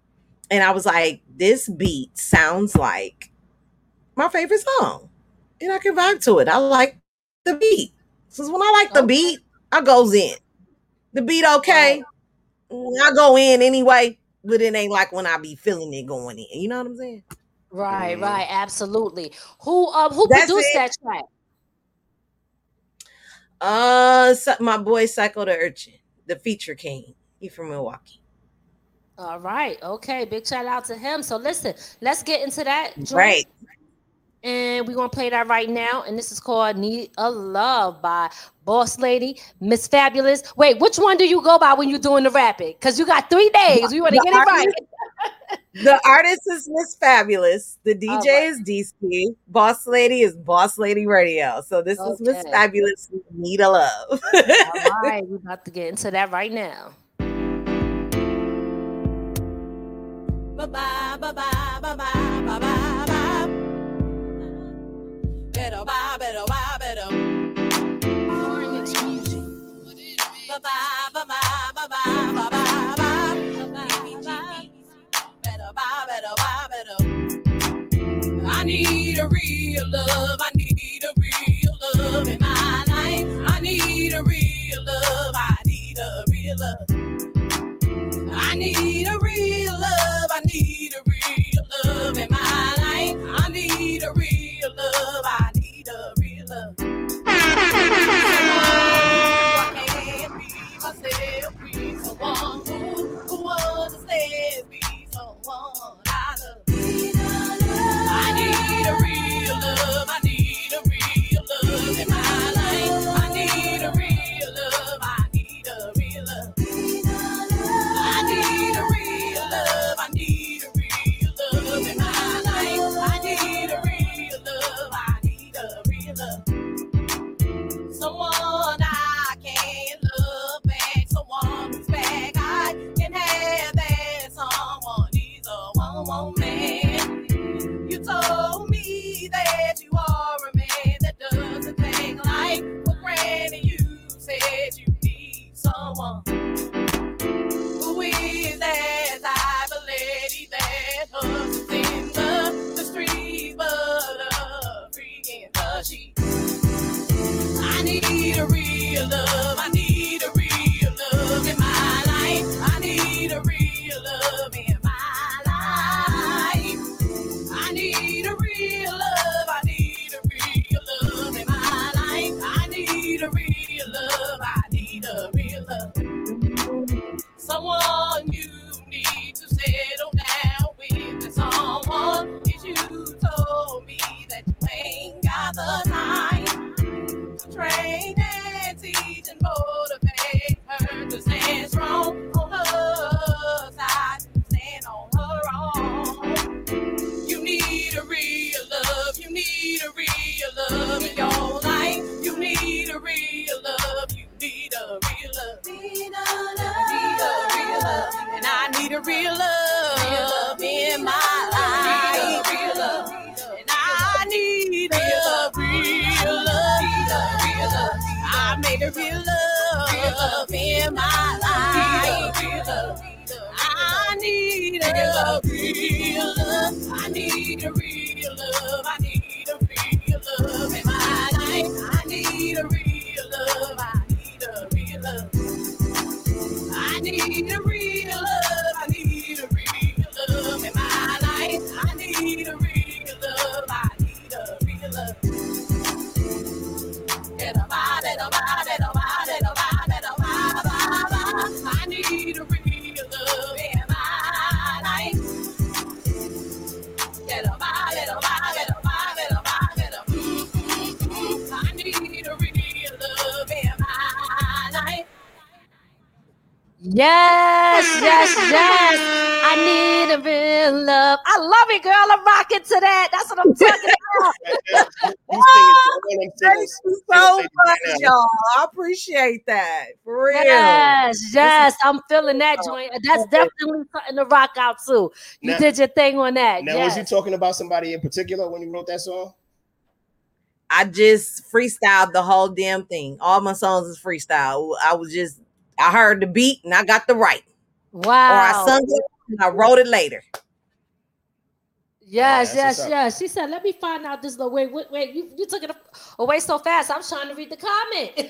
and I was like, "This beat sounds like my favorite song," and I can vibe to it. I like the beat. Since when I like the beat, I goes in. The beat okay, I go in anyway, but it ain't like when I be feeling it going in. You know what I'm saying? Right, yeah. right, absolutely. Who uh who That's produced it. that track? Uh, my boy Psycho the Urchin the feature king. He from Milwaukee. All right. Okay. Big shout out to him. So listen, let's get into that. Joy. Right and we're gonna play that right now. And this is called "Need a Love" by Boss Lady, Miss Fabulous. Wait, which one do you go by when you're doing the rapping? Because you got three days. We want to get it right. the artist is Miss Fabulous. The DJ right. Oh, is DC. Boss Lady is Boss Lady Radio. So this okay. is Miss Fabulous. Need a love. <laughs> All right, we're about to get into that right now. Bye bye. Bye bye. need a real love. I need a real love in my life. I need a real love. I need a real love. I need a real Yes, yes, yes. I need a real love. I love it, girl. I'm rocking to that. That's what I'm talking about. You singing to one of them Thank you so much, y'all. I appreciate that. For real. Yes, yes. I'm feeling that joint. That's definitely something to rock out to. You Now- did your thing on that. Now, yes. was you talking about somebody in particular when you wrote that song? I just freestyled the whole damn thing. All my songs is freestyle. I was just I heard the beat and I got the right. Or I wow. sung it and I wrote it later. Yes, that's yes, yes. She said, "Let me find out this little wait, wait, wait. You, you took it away so fast. I'm trying to read the comment. <laughs>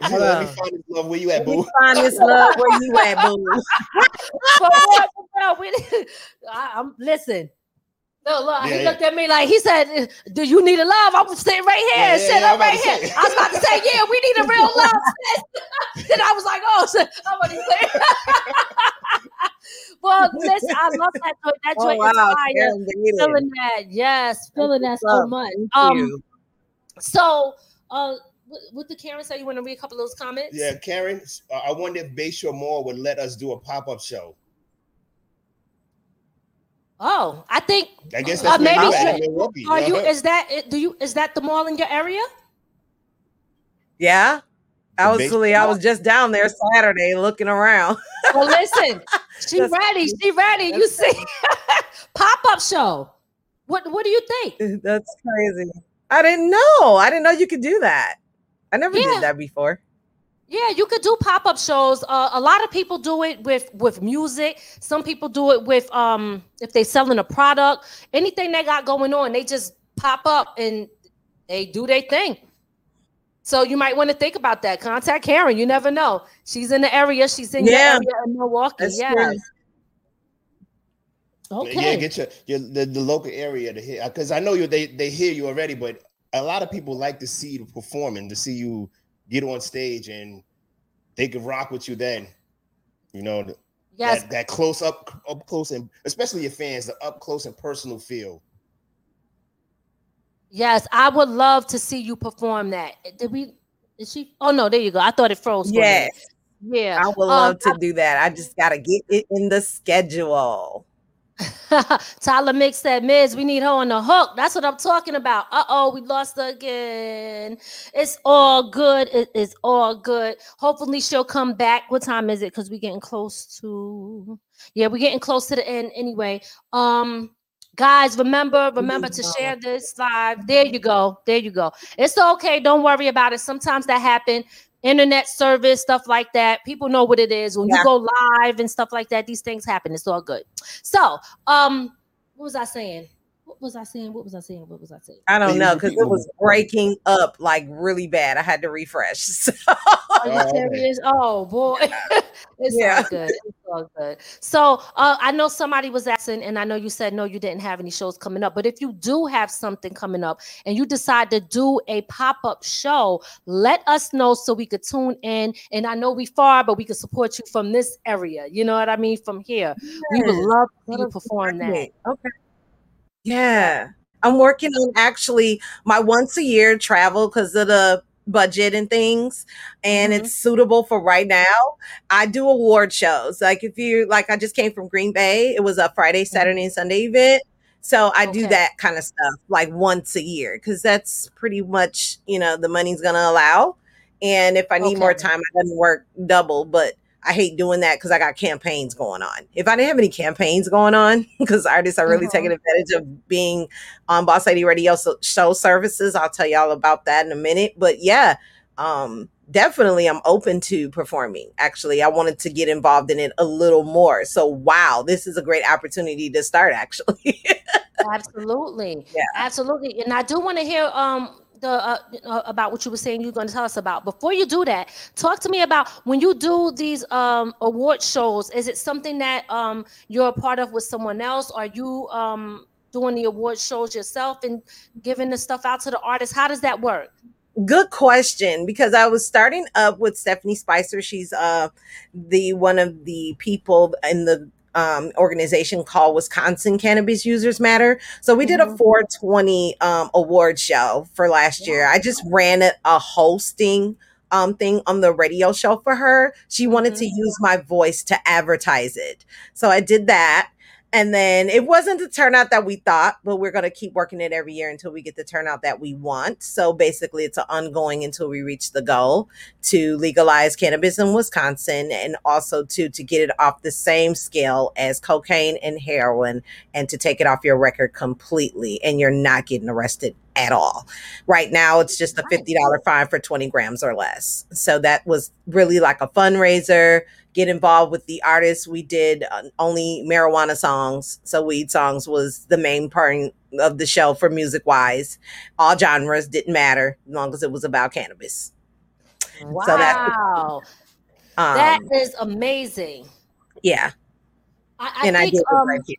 Let me find this love. Where you at, Let me boo? find this love where you at, boo. <laughs> For what? For what? We- I, am listen. Look, look. Yeah, he yeah. looked at me like he said, "Do you need a love?" I'm sitting right here. Yeah, yeah, Sit yeah, I'm up right here. say. I was about to say, "Yeah, we need a real <laughs> love." <laughs> then I was like, "Oh, shit. I'm about to say." <laughs> well, listen, I love that joint. That Oh joint is wow, fire. Karen Feeling that, yes, feeling that so much. Thank Um, you. so, uh, what, what did Karen say? You want to read a couple of those comments? Yeah, Karen. uh, I wonder if Bayshore Mall would let us do a pop up show. Oh, I think. I guess Uh, that's where maybe you at should- in Milwaukee. Are you? Is that? Do you? Is that the mall in your area? Yeah. I The was I was just down there Saturday looking around. <laughs> Well, listen, she ready. She ready. You see, <laughs> pop up show. What What do you think? <laughs> That's crazy. I didn't know. I didn't know you could do that. I never Yeah. did that before. Yeah, you could do pop up shows. Uh, a lot of people do it with with music. Some people do it with um if they're selling a product, anything they got going on, they just pop up and they do their thing. So you might want to think about that. Contact Karen. You never know. She's in the area. She's in Yeah. your area in Milwaukee. That's Yeah. true. Okay. Yeah, get your, your the, the local area to hear because I know you they they hear you already, but a lot of people like to see you performing, to see you get on stage and they can rock with you then. You know, yes. that, that close up up close and especially your fans, the up close and personal feel. Yes, I would love to see you perform that. Did we? Is she? Oh no, there you go. I thought it froze. For. Yes. Yeah. I would Um, love to do that. I just gotta get it in the schedule. <laughs> Tyler Mix said, Miz, we need her on the hook. That's what I'm talking about. Uh oh, we lost her again. It's all good. It is all good. Hopefully, she'll come back. What time is it? Because we're getting close to, yeah, we're getting close to the end anyway. Um, guys, remember, remember to share this live. There you go. There you go. It's okay. Don't worry about it. Sometimes that happen. Internet service, stuff like that. People know what it is. When Yeah. you go live and stuff like that, these things happen. It's all good. So, um, what was I saying? What was I saying? What was I saying? What was I saying? I don't know because it was breaking up like really bad. I had to refresh. <laughs> So, Oh, okay. serious? Oh boy, <laughs> it's Yeah. all good. It's all good. So uh, I know somebody was asking, and I know you said no, you didn't have any shows coming up. But if you do have something coming up, and you decide to do a pop up show, let us know so we could tune in. And I know we far, but we could support you from this area. You know what I mean? From here, we would love to see Let you us perform that. Okay. Okay. Yeah. I'm working on actually my once a year travel because of the budget and things. And Mhm. it's suitable for right now. I do award shows. Like if you like I just came from Green Bay. It was a Friday, Saturday, and Sunday event. So I do that kind of stuff like once a year because that's pretty much, you know, the money's gonna allow. And if I need more time, I doesn't work double, but I hate doing that because I got campaigns going on. If I didn't have any campaigns going on, <laughs> because artists are really Mhm. taking advantage of being on Boss Lady Radio so- show services, I'll tell y'all about that in a minute. But yeah, um, definitely I'm open to performing. Actually, I wanted to get involved in it a little more. So wow, this is a great opportunity to start. <laughs> Actually, Absolutely. Yeah. Absolutely. And I do want to hear um the uh, uh, about what you were saying you're going to tell us about. Before you do that, talk to me about when you do these um award shows, is it something that um you're a part of with someone else? Are you um doing the award shows yourself and giving the stuff out to the artists? How does that work? good question because I was starting up with Stephanie Spicer. She's uh the one of the people in the um organization called Wisconsin Cannabis Users Matter. So we did a Mhm. 420 um award show for last year. I just ran a, a hosting um thing on the radio show for her. She wanted to Mhm. use my voice to advertise it. So I did that. And then it wasn't the turnout that we thought, but we're going to keep working it every year until we get the turnout that we want. So basically, it's an ongoing until we reach the goal to legalize cannabis in Wisconsin and also to to get it off the same scale as cocaine and heroin and to take it off your record completely and you're not getting arrested at all. Right now it's just a $50 fine for 20 grams or less. So that was really like a fundraiser, get involved with the artists. We did uh, only marijuana songs. So weed songs was the main part of the show for music wise. All genres didn't matter as long as it was about cannabis. Wow. So that- Um, that is amazing. yeah. I, I and I think, did it um, right here.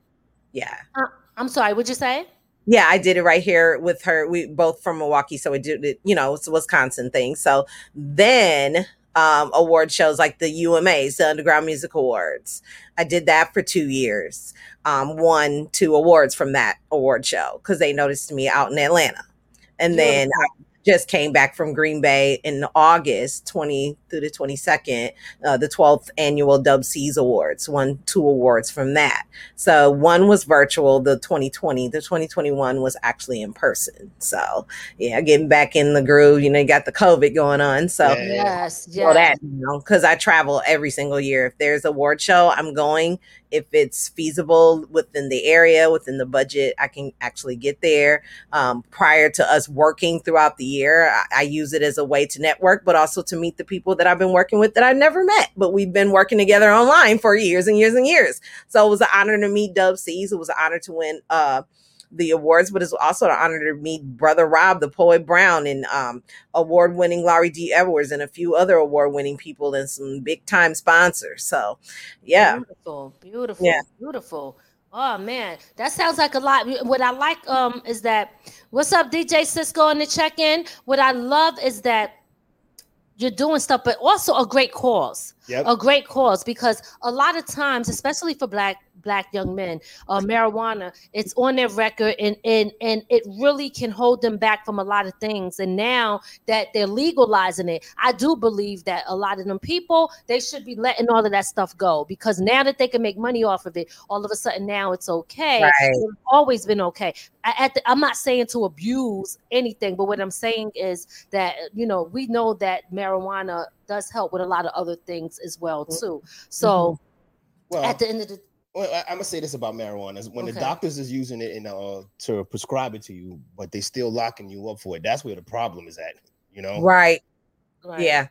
Yeah. uh, I'm sorry, what'd you say? Yeah, I did it right here with her. We both from Milwaukee, so we did it, you know, it's a Wisconsin thing. So then um award shows like the UMAs, the Underground Music Awards. I did that for two years. Um, won two awards from that award show because they noticed me out in Atlanta. And then I just came back from Green Bay in August 20 through the 22nd, uh, the 12th annual Dub Seas Awards, won two awards from that. So one was virtual, the 2020, the 2021 was actually in person. So yeah, getting back in the groove, you know, you got the COVID going on. So Yeah. Yes, so yes. that, you know, because I travel every single year. If there's a award show, I'm going. If it's feasible within the area, within the budget, I can actually get there. Um, prior to us working throughout the year, I, I use it as a way to network, but also to meet the people that I've been working with that I've never met, but we've been working together online for years and years and years. So it was an honor to meet Dub C's. It was an honor to win uh, the awards, but it's also an honor to meet Brother Rob, the poet Brown, and um, award winning Laurie D. Edwards, and a few other award winning people and some big time sponsors. So, yeah. Beautiful, beautiful, Yeah. beautiful. Oh man, that sounds like a lot. What I like um is that what's up, DJ Cisco in the check-in. What I love is that you're doing stuff, but also a great cause. Yep. A great cause because a lot of times, especially for black black young men, uh, marijuana it's on their record and and and it really can hold them back from a lot of things. And now that they're legalizing it, I do believe that a lot of them people they should be letting all of that stuff go because now that they can make money off of it, all of a sudden now it's okay. Right. It's always been okay. I, at the, I'm not saying to abuse anything, but what I'm saying is that you know we know that marijuana does help with a lot of other things as well too. So Well, at the end of the Well, I, I'm gonna say this about marijuana: is when Okay. the doctors is using it in uh to prescribe it to you, but they still locking you up for it. That's where the problem is at. You know, Right. right. Yeah.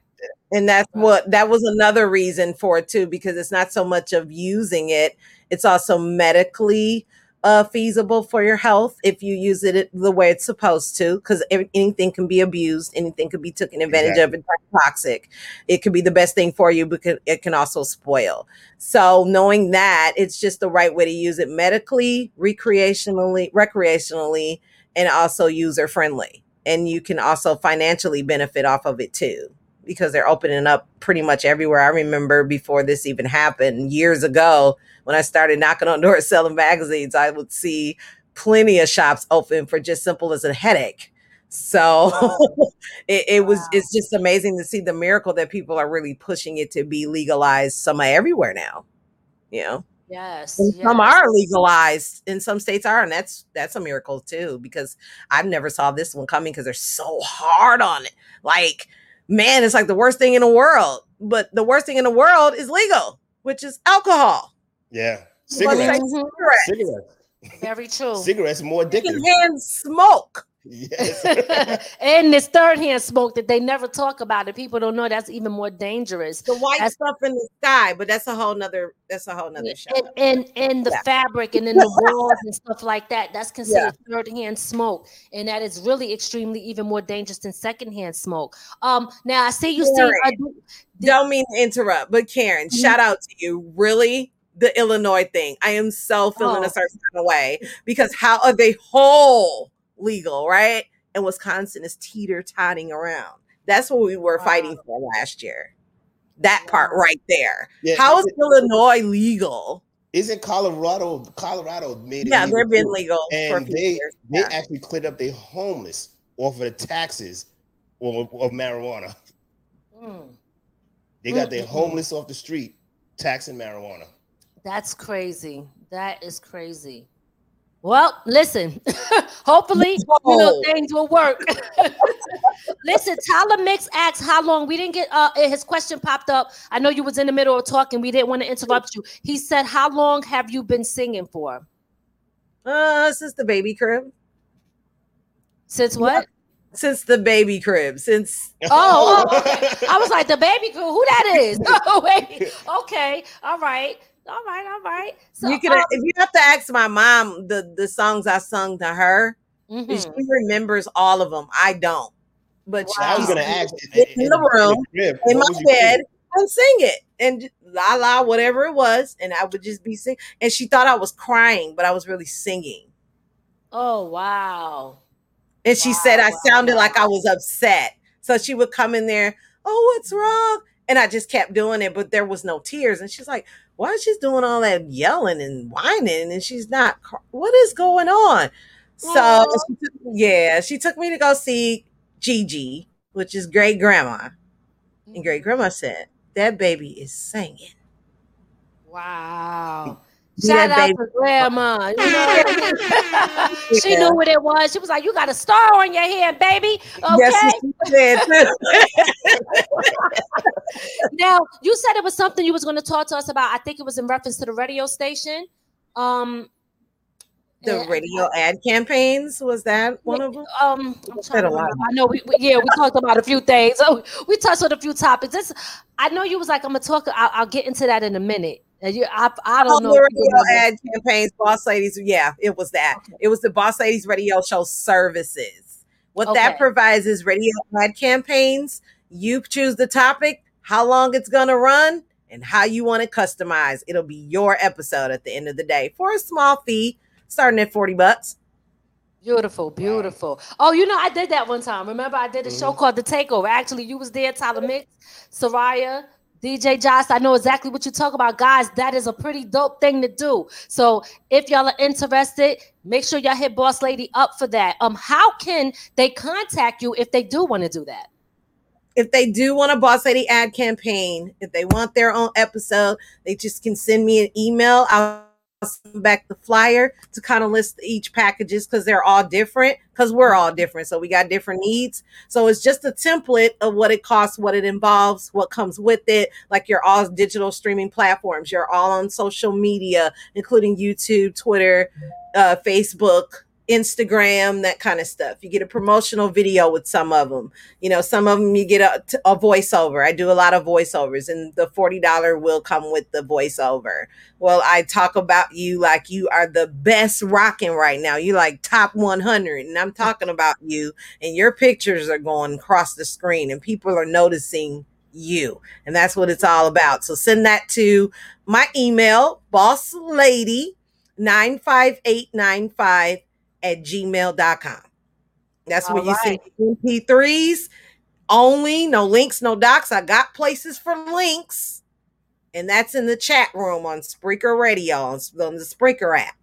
And that's Right. what that was another reason for it too, because it's not so much of using it, it's also medically uh feasible for your health if you use it the way it's supposed to because anything can be abused anything could be taken advantage of it's toxic. It could be the best thing for you but it can also spoil. So knowing that it's just the right way to use it medically recreationally recreationally and also user friendly and you can also financially benefit off of it too because they're opening up pretty much everywhere. I remember before this even happened years ago when I started knocking on doors <laughs> selling magazines, I would see plenty of shops open for just simple as a headache. So <laughs> it, it was it's just amazing to see the miracle that people are really pushing it to be legalized somewhere everywhere now. You know? Yes. And yes. some are legalized in some states are and that's that's a miracle too because i've never saw this one coming because they're so hard on it like man it's like the worst thing in the world but the worst thing in the world is legal which is alcohol yeah, You wanna say cigarettes, cigarettes. cigarettes, Very true. cigarettes are more You addictive. can hand smoke Yes, <laughs> and this third hand smoke that they never talk about it. People don't know that's even more dangerous. the white That's- stuff in the sky but that's a whole nother that's a whole nother show and, and and the Yeah. fabric and in the <laughs> walls and stuff like that that's considered third hand smoke and that is really extremely even more dangerous than second hand smoke um now i see you see Karen. I do- don't mean to interrupt, but Karen, Mhm. shout out to you. Really, the Illinois thing. I am so feeling Oh. a certain kind of way because how are they whole legal, right? And Wisconsin is teeter totting around. That's what we were Wow. fighting for last year. That part right there. Yeah, How is isn't- Illinois legal? Isn't Colorado? Colorado made it. Yeah, legal they've been too. legal and few they years. they Yeah. actually cleared up their homeless off of the taxes of, of marijuana. Mm. They got their Mm-mm-mm. homeless off the street taxing marijuana. That's crazy. That is crazy. Well, listen. <laughs> Hopefully, you know things will work. <laughs> listen, Tyler Mix asked how long. We didn't get uh his question popped up. I know you was in the middle of talking. We didn't want to interrupt you. He said, "How long have you been singing for? Uh, since the baby crib. Since what? Since the baby crib. Since Oh, oh, okay. <laughs> I was like, the baby girl. Who that is? Oh, wait. Okay. All right. All right. All right. So you can um, if you have to ask my mom the the songs I sung to her, mhm. she remembers all of them. I don't. But I was gonna ask in, in the room in my bed singing? and sing it and la la whatever it was, and I would just be singing. And she thought I was crying, but I was really singing. Oh wow. And she said I wow, sounded wow. like I was upset. So she would come in there, oh, what's wrong? And I just kept doing it, but there was no tears. And she's like, why is she doing all that yelling and whining? And she's not, what is going on? So, Aw. she took- yeah, she took me to go see Gigi, which is great grandma. And great mm-hmm. grandma said, that baby is singing. Wow. Shout out baby. to grandma. You know I <laughs> mean? she knew what it was. She was like, You got a star on your hand, baby. Okay. Yes, she <laughs> now you said it was something you was going to talk to us about. I think it was in reference to the radio station. Um the radio ad campaigns, was that one of them? um said a lot. I know we, we- yeah, we talked about a few things. Oh, <laughs> we touched on a few topics. This I know you was like, I'm gonna talk, I'll, I'll get into that in a minute. And you, I, I don't know. the if you radio ad campaigns, Boss Ladies. Yeah, it was that. It was the Boss Ladies radio show services. What that provides is radio ad campaigns. You choose the topic, how long it's going to run, and how you want to customize. It'll be your episode at the end of the day for a small fee, starting at 40 bucks. Beautiful, beautiful. Oh, you know, I did that one time. Remember, I did a show mm-hmm. called The Takeover. Actually, you was there, Tyler Mix, Soraya, DJ Josh. I know exactly what you talk about, guys. That is a pretty dope thing to do. So, if y'all are interested, make sure y'all hit Boss Lady up for that. Um, how can they contact you if they do want to do that? if they do want a boss lady ad campaign if they want their own episode they just can send me an email i'll back the flyer to kind of list each packages because they're all different because we're all different so we got different needs. So it's just a template of what it costs what it involves what comes with it like you're all digital streaming platforms you're all on social media including youtube twitter uh, facebook Instagram, that kind of stuff. You get a promotional video with some of them. You know, some of them you get a voiceover. I do a lot of voiceovers, and the $40 will come with the voiceover. Well, I talk about you like you are the best rocking right now. You like top 100, and I'm talking about you, and your pictures are going across the screen, and people are noticing you. And that's what it's all about. So send that to my email, boss lady 95895 at gmail.com. That's where All you see MP3s only, no links, no docs. I got places for links, and that's in the chat room on Spreaker Radio on, on the Spreaker app.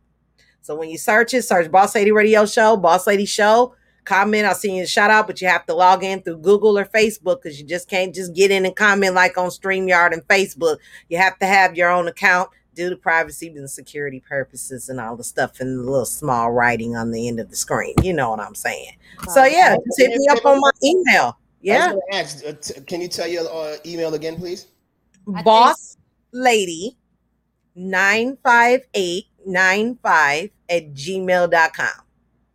So when you search it, search Boss Lady Radio Show, Boss Lady Show, comment. I'll send you a shout out, but you have to log in through Google or Facebook because you just can't just get in and comment like on StreamYard and Facebook. You have to have your own account due to privacy and security purposes and all the stuff in the little small writing on the end of the screen. You know what I'm saying. So yeah, just hit me up on my email. Yeah. gonna ask, uh, t- can you tell your uh, email again, please? Boss lady 95895 at gmail.com.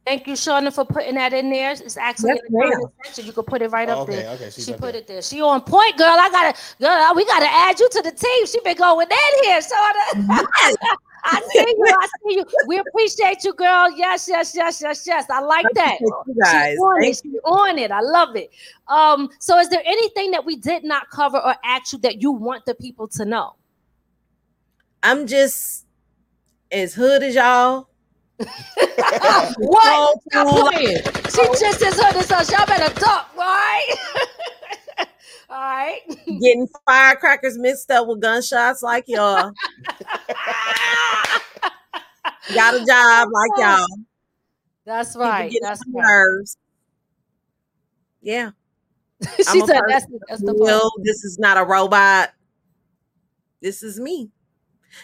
Thank you, Shauna, for putting that in there. It's actually Yes, in the comment section. You can put it right Oh, up okay, there. okay, she up put there. it there. She on point, girl. I gotta, girl. We gotta add you to the team. She been going in here, Shauna. <laughs> I see you. I see you. We appreciate you, girl. Yes, yes, yes, yes, yes. I like that. appreciate you guys. She on Thank it. She on it. I love it. Um. So, is there anything that we did not cover or ask you that you want the people to know? I'm just as hood as y'all. <laughs> what? Stop playing. She oh. just as hood as us. Y'all better all right? <laughs> all right. Getting firecrackers mixed up with gunshots like y'all. <laughs> Got a job like y'all. That's right. That's right. nerves. Yeah. she I'm said that's, that's the will. This is not a robot. This is me.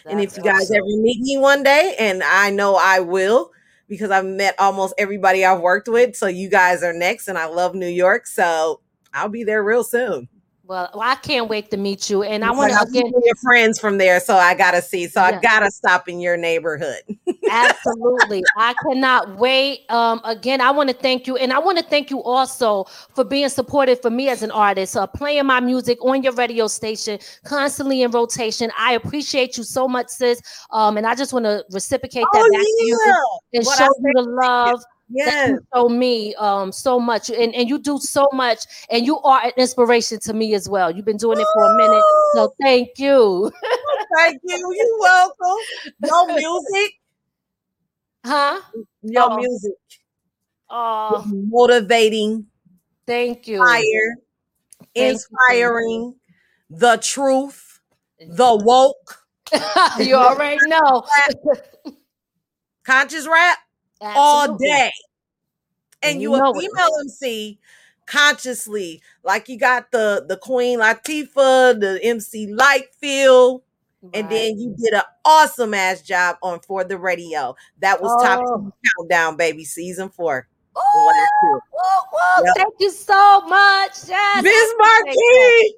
And if you guys awesome. ever meet me one day, and I know I will, because I've met almost everybody I've worked with. So you guys are next, and I love New York. So I'll be there real soon. Well, well, I can't wait to meet you. And I want to I'll your friends from there, so I gotta see. So Yeah. I gotta stop in your neighborhood. <laughs> absolutely, I cannot wait. Um, again, I want to thank you, and I want to thank you also for being supportive for me as an artist, uh, playing my music on your radio station, constantly in rotation. I appreciate you so much, sis. Um, and I just want to reciprocate that Oh, back to you yeah. and show you the love. that Yes. you show me um so much and, and you do so much and you are an inspiration to me as well. You've been doing it for a minute so thank you. <laughs> Thank you. You're welcome. Your music, huh? Your Oh. music, oh. Motivating, thank you. Fire, Thank you. inspiring, the truth, the woke, <laughs> you already know. <laughs> Conscious rap all day. And you you a know it. female MC consciously, like you got the the Queen Latifah, the MC Lightfield, and then you did an awesome ass job on for the radio. That was top Oh. 10 countdown, baby, season four. Ooh, Last year. woo, woo, Yep. Thank you so much. Yes, Biz Markie,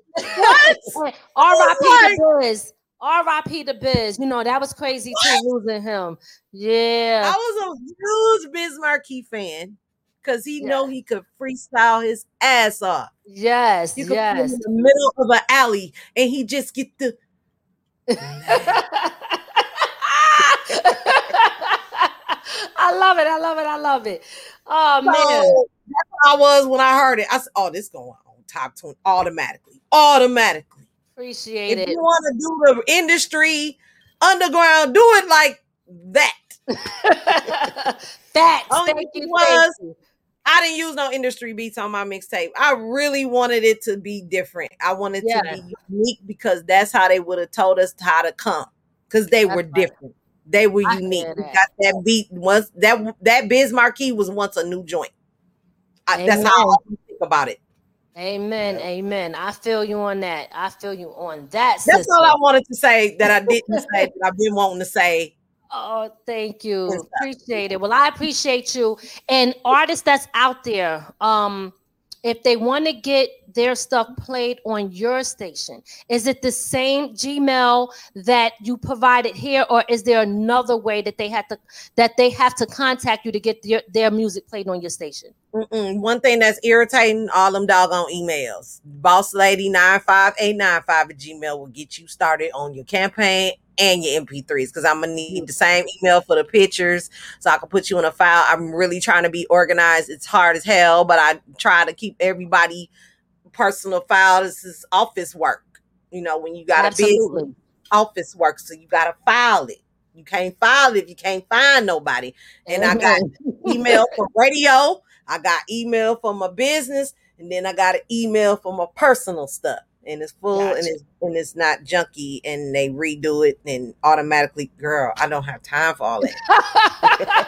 what? R.I.P. like- Biz. R.I.P. the Biz. You know that was crazy too losing him. Yeah. I was a huge Biz Markie fan because he know he could freestyle his ass off. Yes. You could Yes. in the middle of an alley and he just get the <laughs> I love it. I love it. I love it. Oh man. So, that's how I was when I heard it. I said, "Oh, this going on top twenty automatically, automatically." Appreciate If it. you want to do the industry underground, do it like that. Facts. Only Thank you. was, Thank you. I didn't use no industry beats on my mixtape. I really wanted it to be different. I wanted Yeah. to be unique because that's how they would have told us how to come. Because they That's were right. different. They were I unique. hear We that. got that beat once that that Biz Markie was once a new joint. I, that's how I think about it. Amen. Amen. I feel you on that. I feel you on that. That's sister. all I wanted to say that I <laughs> didn't say that I've been wanting to say. Oh, thank you. Appreciate it. Well, I appreciate you. And artists that's out there, um, if they want to get their stuff played on your station, is it the same Gmail that you provided here, or is there another way that they have to that they have to contact you to get their, their music played on your station? Mm-mm. One thing that's irritating, all them doggone emails. Boss lady 95895 at Gmail will get you started on your campaign and your MP3s because I'm gonna need the same email for the pictures so I can put you in a file. I'm really trying to be organized. It's hard as hell, but I try to keep everybody personal file. This is office work. You know, when you got a business office work, so you gotta file it. You can't file it if you can't find nobody. And I got email <laughs> for radio. I got email for my business, and then I got an email for my personal stuff. And it's full and it's and it's not junky and they redo it and automatically, girl, I don't have time for all that.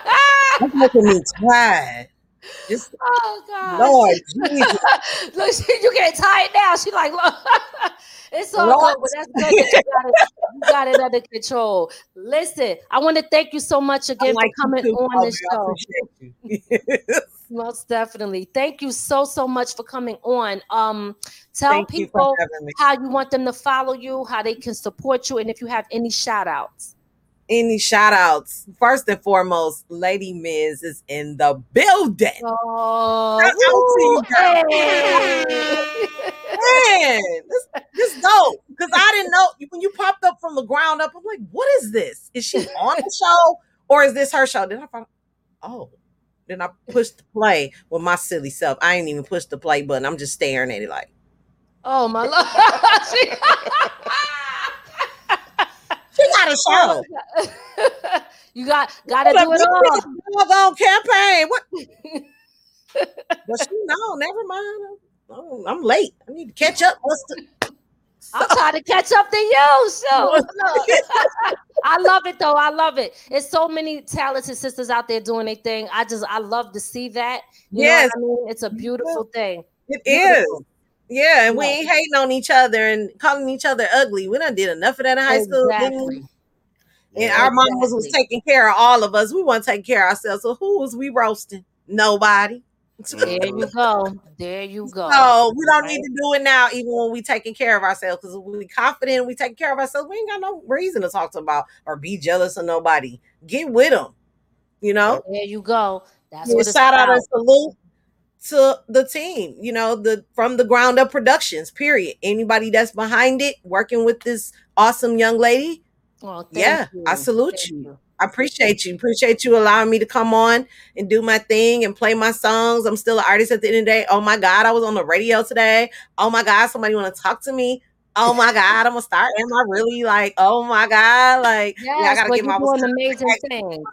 That's making me tired. Just <laughs> oh God. Lord <laughs> Look, she, you getting tired now. She like, look, <laughs> it's all Lord. good, but that's good. that You got, it, you got it under control. Listen, I want to thank you so much again like for coming on the show. You. Most definitely. Thank you so so much for coming on. Um, tell Thank people me. how you want them to follow you, how they can support you, and if you have any shout outs. Any shout outs? First and foremost, Lady Miz is in the building. Oh, Shout out to you, hey. man, this, this dope. Because I didn't know when you popped up from the ground up. I'm like, what is this? Is she on the show or is this her show? Then I find, oh, then I pushed the play with my silly self. I ain't even pushed the play button. I'm just staring at it like, Oh my lord. She- <laughs> she got a show. Oh, <laughs> you got gotta do it all. Doggone campaign. What? <laughs> but she no, never mind. I'm, I'm late. I need to catch up. What's the? I'm trying to catch up to you. So <laughs> <laughs> I love it though. I love it. It's so many talented sisters out there doing their thing. I just I love to see that. You Yes. I mean? It's a beautiful thing. It is. Yeah, and we ain't hating on each other and calling each other ugly. We done did enough of that in high school. Exactly. And Yeah. our mamas was taking care of all of us. We want to take care of ourselves. So who was we roasting? Nobody. There you go. There you go. So we don't Right. need to do it now, even when we taking care of ourselves. Because we confident we taking care of ourselves, we ain't got no reason to talk to about or be jealous of nobody. Get with them, you know. There you go. That's Yeah, what shout out about. and salute to the team, you know, the from the ground up productions, period. Anybody that's behind it, working with this awesome young lady. Oh, thank yeah, I salute Thank you. I appreciate you. Appreciate you allowing me to come on and do my thing and play my songs. I'm still an artist at the end of the day. Oh my God, I was on the radio today. Oh my God, somebody want to talk to me. Oh my God, I'm gonna start. Am I really like, oh my God? Like, yeah, I gotta get my doing amazing things.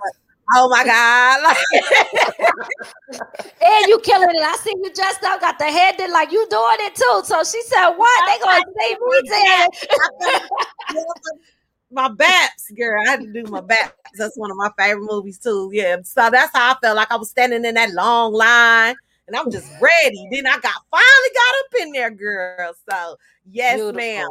oh my God. Like, <laughs> And you killing it. I see you dressed up, got the head did like you doing it too. So she said, What? They gonna <laughs> see me. My baps, girl. I had to do my baps. That's one of my favorite movies too. Yeah. So that's how I felt like I was standing in that long line and I'm just ready. Then I got finally got up in there, girl. So yes, ma'am.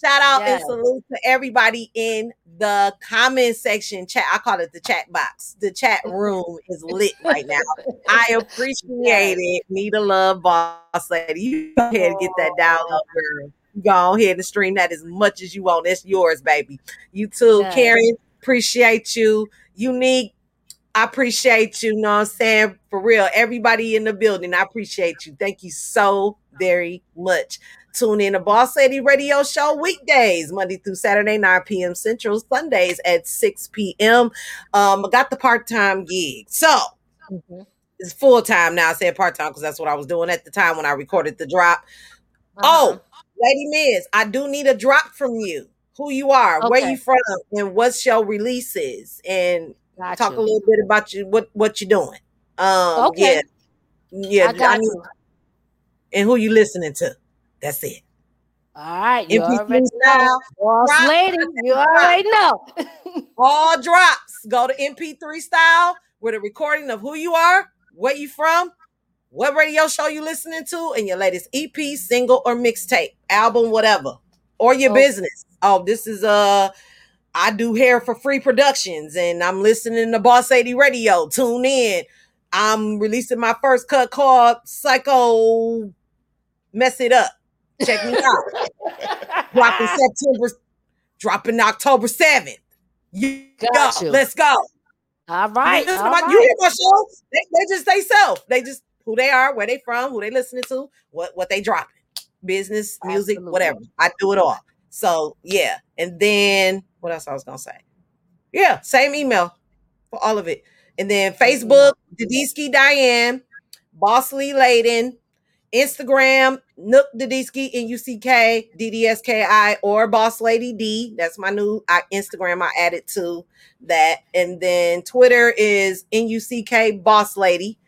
Shout out Yes. and salute to everybody in the comment section chat. I call it the chat box. The chat <laughs> room is lit right now. I appreciate it. Need a love boss lady. You go ahead and get that download, girl. Go ahead and stream that as much as you want. That's yours, baby. You too, Yes. Karen. Appreciate you. Unique. I appreciate you. Know what I'm saying? For real. Everybody in the building, I appreciate you. Thank you so very much. Tune in to Boss Lady Radio Show weekdays, Monday through Saturday, 9 p.m. Central, Sundays at 6 p.m. Um, I got the part-time gig. So Mhm. it's full-time now. I said part-time because that's what I was doing at the time when I recorded the drop. Uh-huh. Oh, Lady Miz, I do need a drop from you. Who you are, where you from, and what your releases, and Got talk you. a little bit about you, what what you doing. Um, Okay. yeah, yeah, I got need- you. and who you listening to. That's it. All right. You MP3 already know. style, Boss Drop. lady, you already know. <laughs> all drops. Go to MP3 style with a recording of who you are, where you from, what radio show you listening to, and your latest EP, single, or mixtape, album, whatever, or your Okay. business. Oh, this is uh I do hair for free productions, and I'm listening to Boss Lady Radio. Tune in. I'm releasing my first cut called Psycho Mess It Up. Check me out. <laughs> dropping September, dropping October 7th. You Got go. you. Let's go. All right. you, listen all my, right. you hear my show? They, they just they self. They just who they are, where they from, who they listening to, what what they dropping. Business, music, Absolutely. whatever. I do it all. So yeah. And then what else I was gonna say? Yeah, same email for all of it. And then Facebook, Dadisky Diane, Bossly Layden, Instagram, Nook Dadisky, N-U-C-K, D-D-S-K-I, or Boss Lady D. That's my new I, Instagram. I added to that. And then Twitter is N-U-C-K Boss Lady.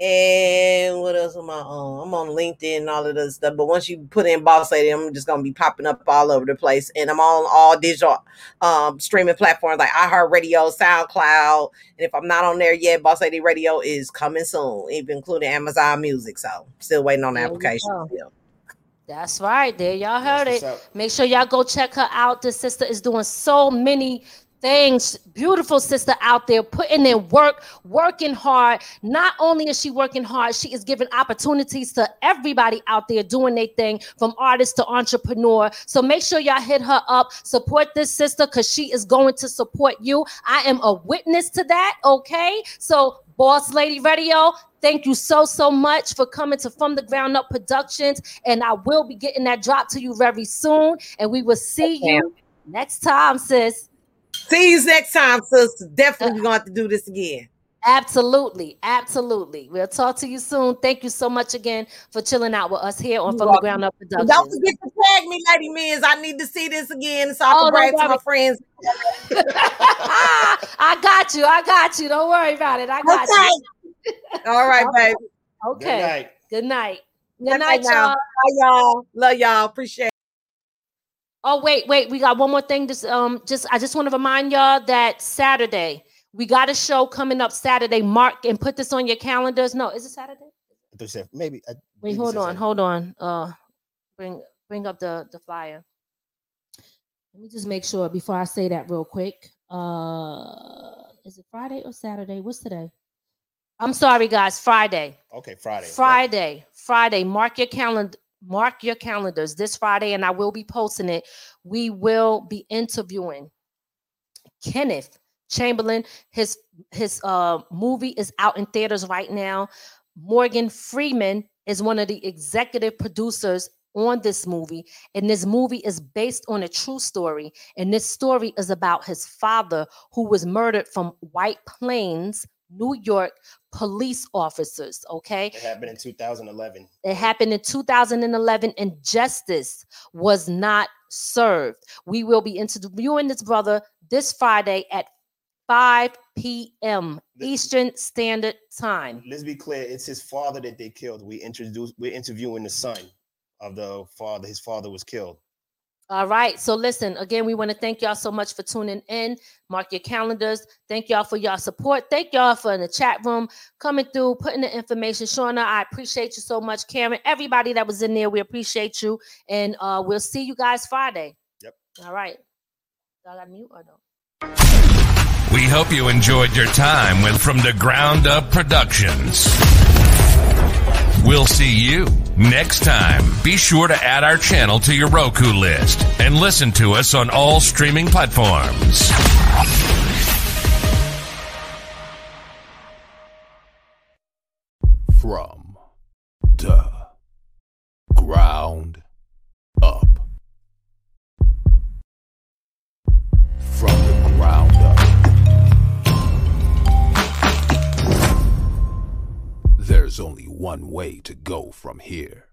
And what else am I on? I'm on LinkedIn and all of this stuff. But once you put in Boss Lady, I'm just gonna be popping up all over the place. And I'm on all digital um streaming platforms like iHeartRadio, SoundCloud. And if I'm not on there yet, Boss Lady Radio is coming soon, even including Amazon Music. So still waiting on the There application. go. That's right. There y'all heard That's it. Make sure y'all go check her out. This sister is doing so many things. Beautiful sister out there putting in work, working hard. Not only is she working hard, she is giving opportunities to everybody out there doing their thing from artist to entrepreneur. So make sure y'all hit her up, support this sister because she is going to support you. I am a witness to that. Okay. So, Boss Lady Radio, thank you so, so much for coming to From the Ground Up Productions. And I will be getting that drop to you very soon. And we will see Okay. you next time, sis. See you next time, sister. Definitely gonna have to do this again. Absolutely. Absolutely. We'll talk to you soon. Thank you so much again for chilling out with us here on You're From the. Ground Up And Productions. don't forget to tag me, Lady Miz. I need to see this again so I Oh, can brag to my friends. <laughs> I got you. I got you. Don't worry about it. I got you. All right, Okay. baby. Okay. Good night. Good night. Good Good night, night y'all. Bye, y'all. Love y'all. Appreciate it. Oh wait, wait, we got one more thing. Just um, just I just want to remind y'all that Saturday we got a show coming up Saturday. Mark and put this on your calendars. No, is it Saturday? I you said maybe. I Wait, you hold on, Saturday. hold on. Uh, bring bring up the the flyer. Let me just make sure before I say that real quick. Uh, is it Friday or Saturday? What's today? I'm sorry, guys. Friday. Okay, Friday. Friday. Friday. Mark your calendar. Mark your calendars this Friday, and I will be posting it. We will be interviewing Kenneth Chamberlain. His his uh movie is out in theaters right now. Morgan Freeman is one of the executive producers on this movie, and this movie is based on a true story. And this story is about his father who was murdered from White Plains, New York police officers. Okay. It happened in 2011. It happened in 2011, and justice was not served. We will be interviewing this brother this Friday at 5 p.m. Eastern Standard Time. Let's be clear. It's his father that they killed. We introduced. We're interviewing the son of the father. His father was killed. All right. So listen, again, we want to thank y'all so much for tuning in. Mark your calendars. Thank y'all for y'all support. Thank y'all for in the chat room coming through, putting the information. Shauna, I appreciate you so much. Karen, everybody that was in there, we appreciate you. And uh we'll see you guys Friday. Yep. All right. Do I got mute or no? We hope you enjoyed your time with From the Ground Up Productions. We'll see you next time. Be sure to add our channel to your Roku list and listen to us on all streaming platforms. From one way to go from here.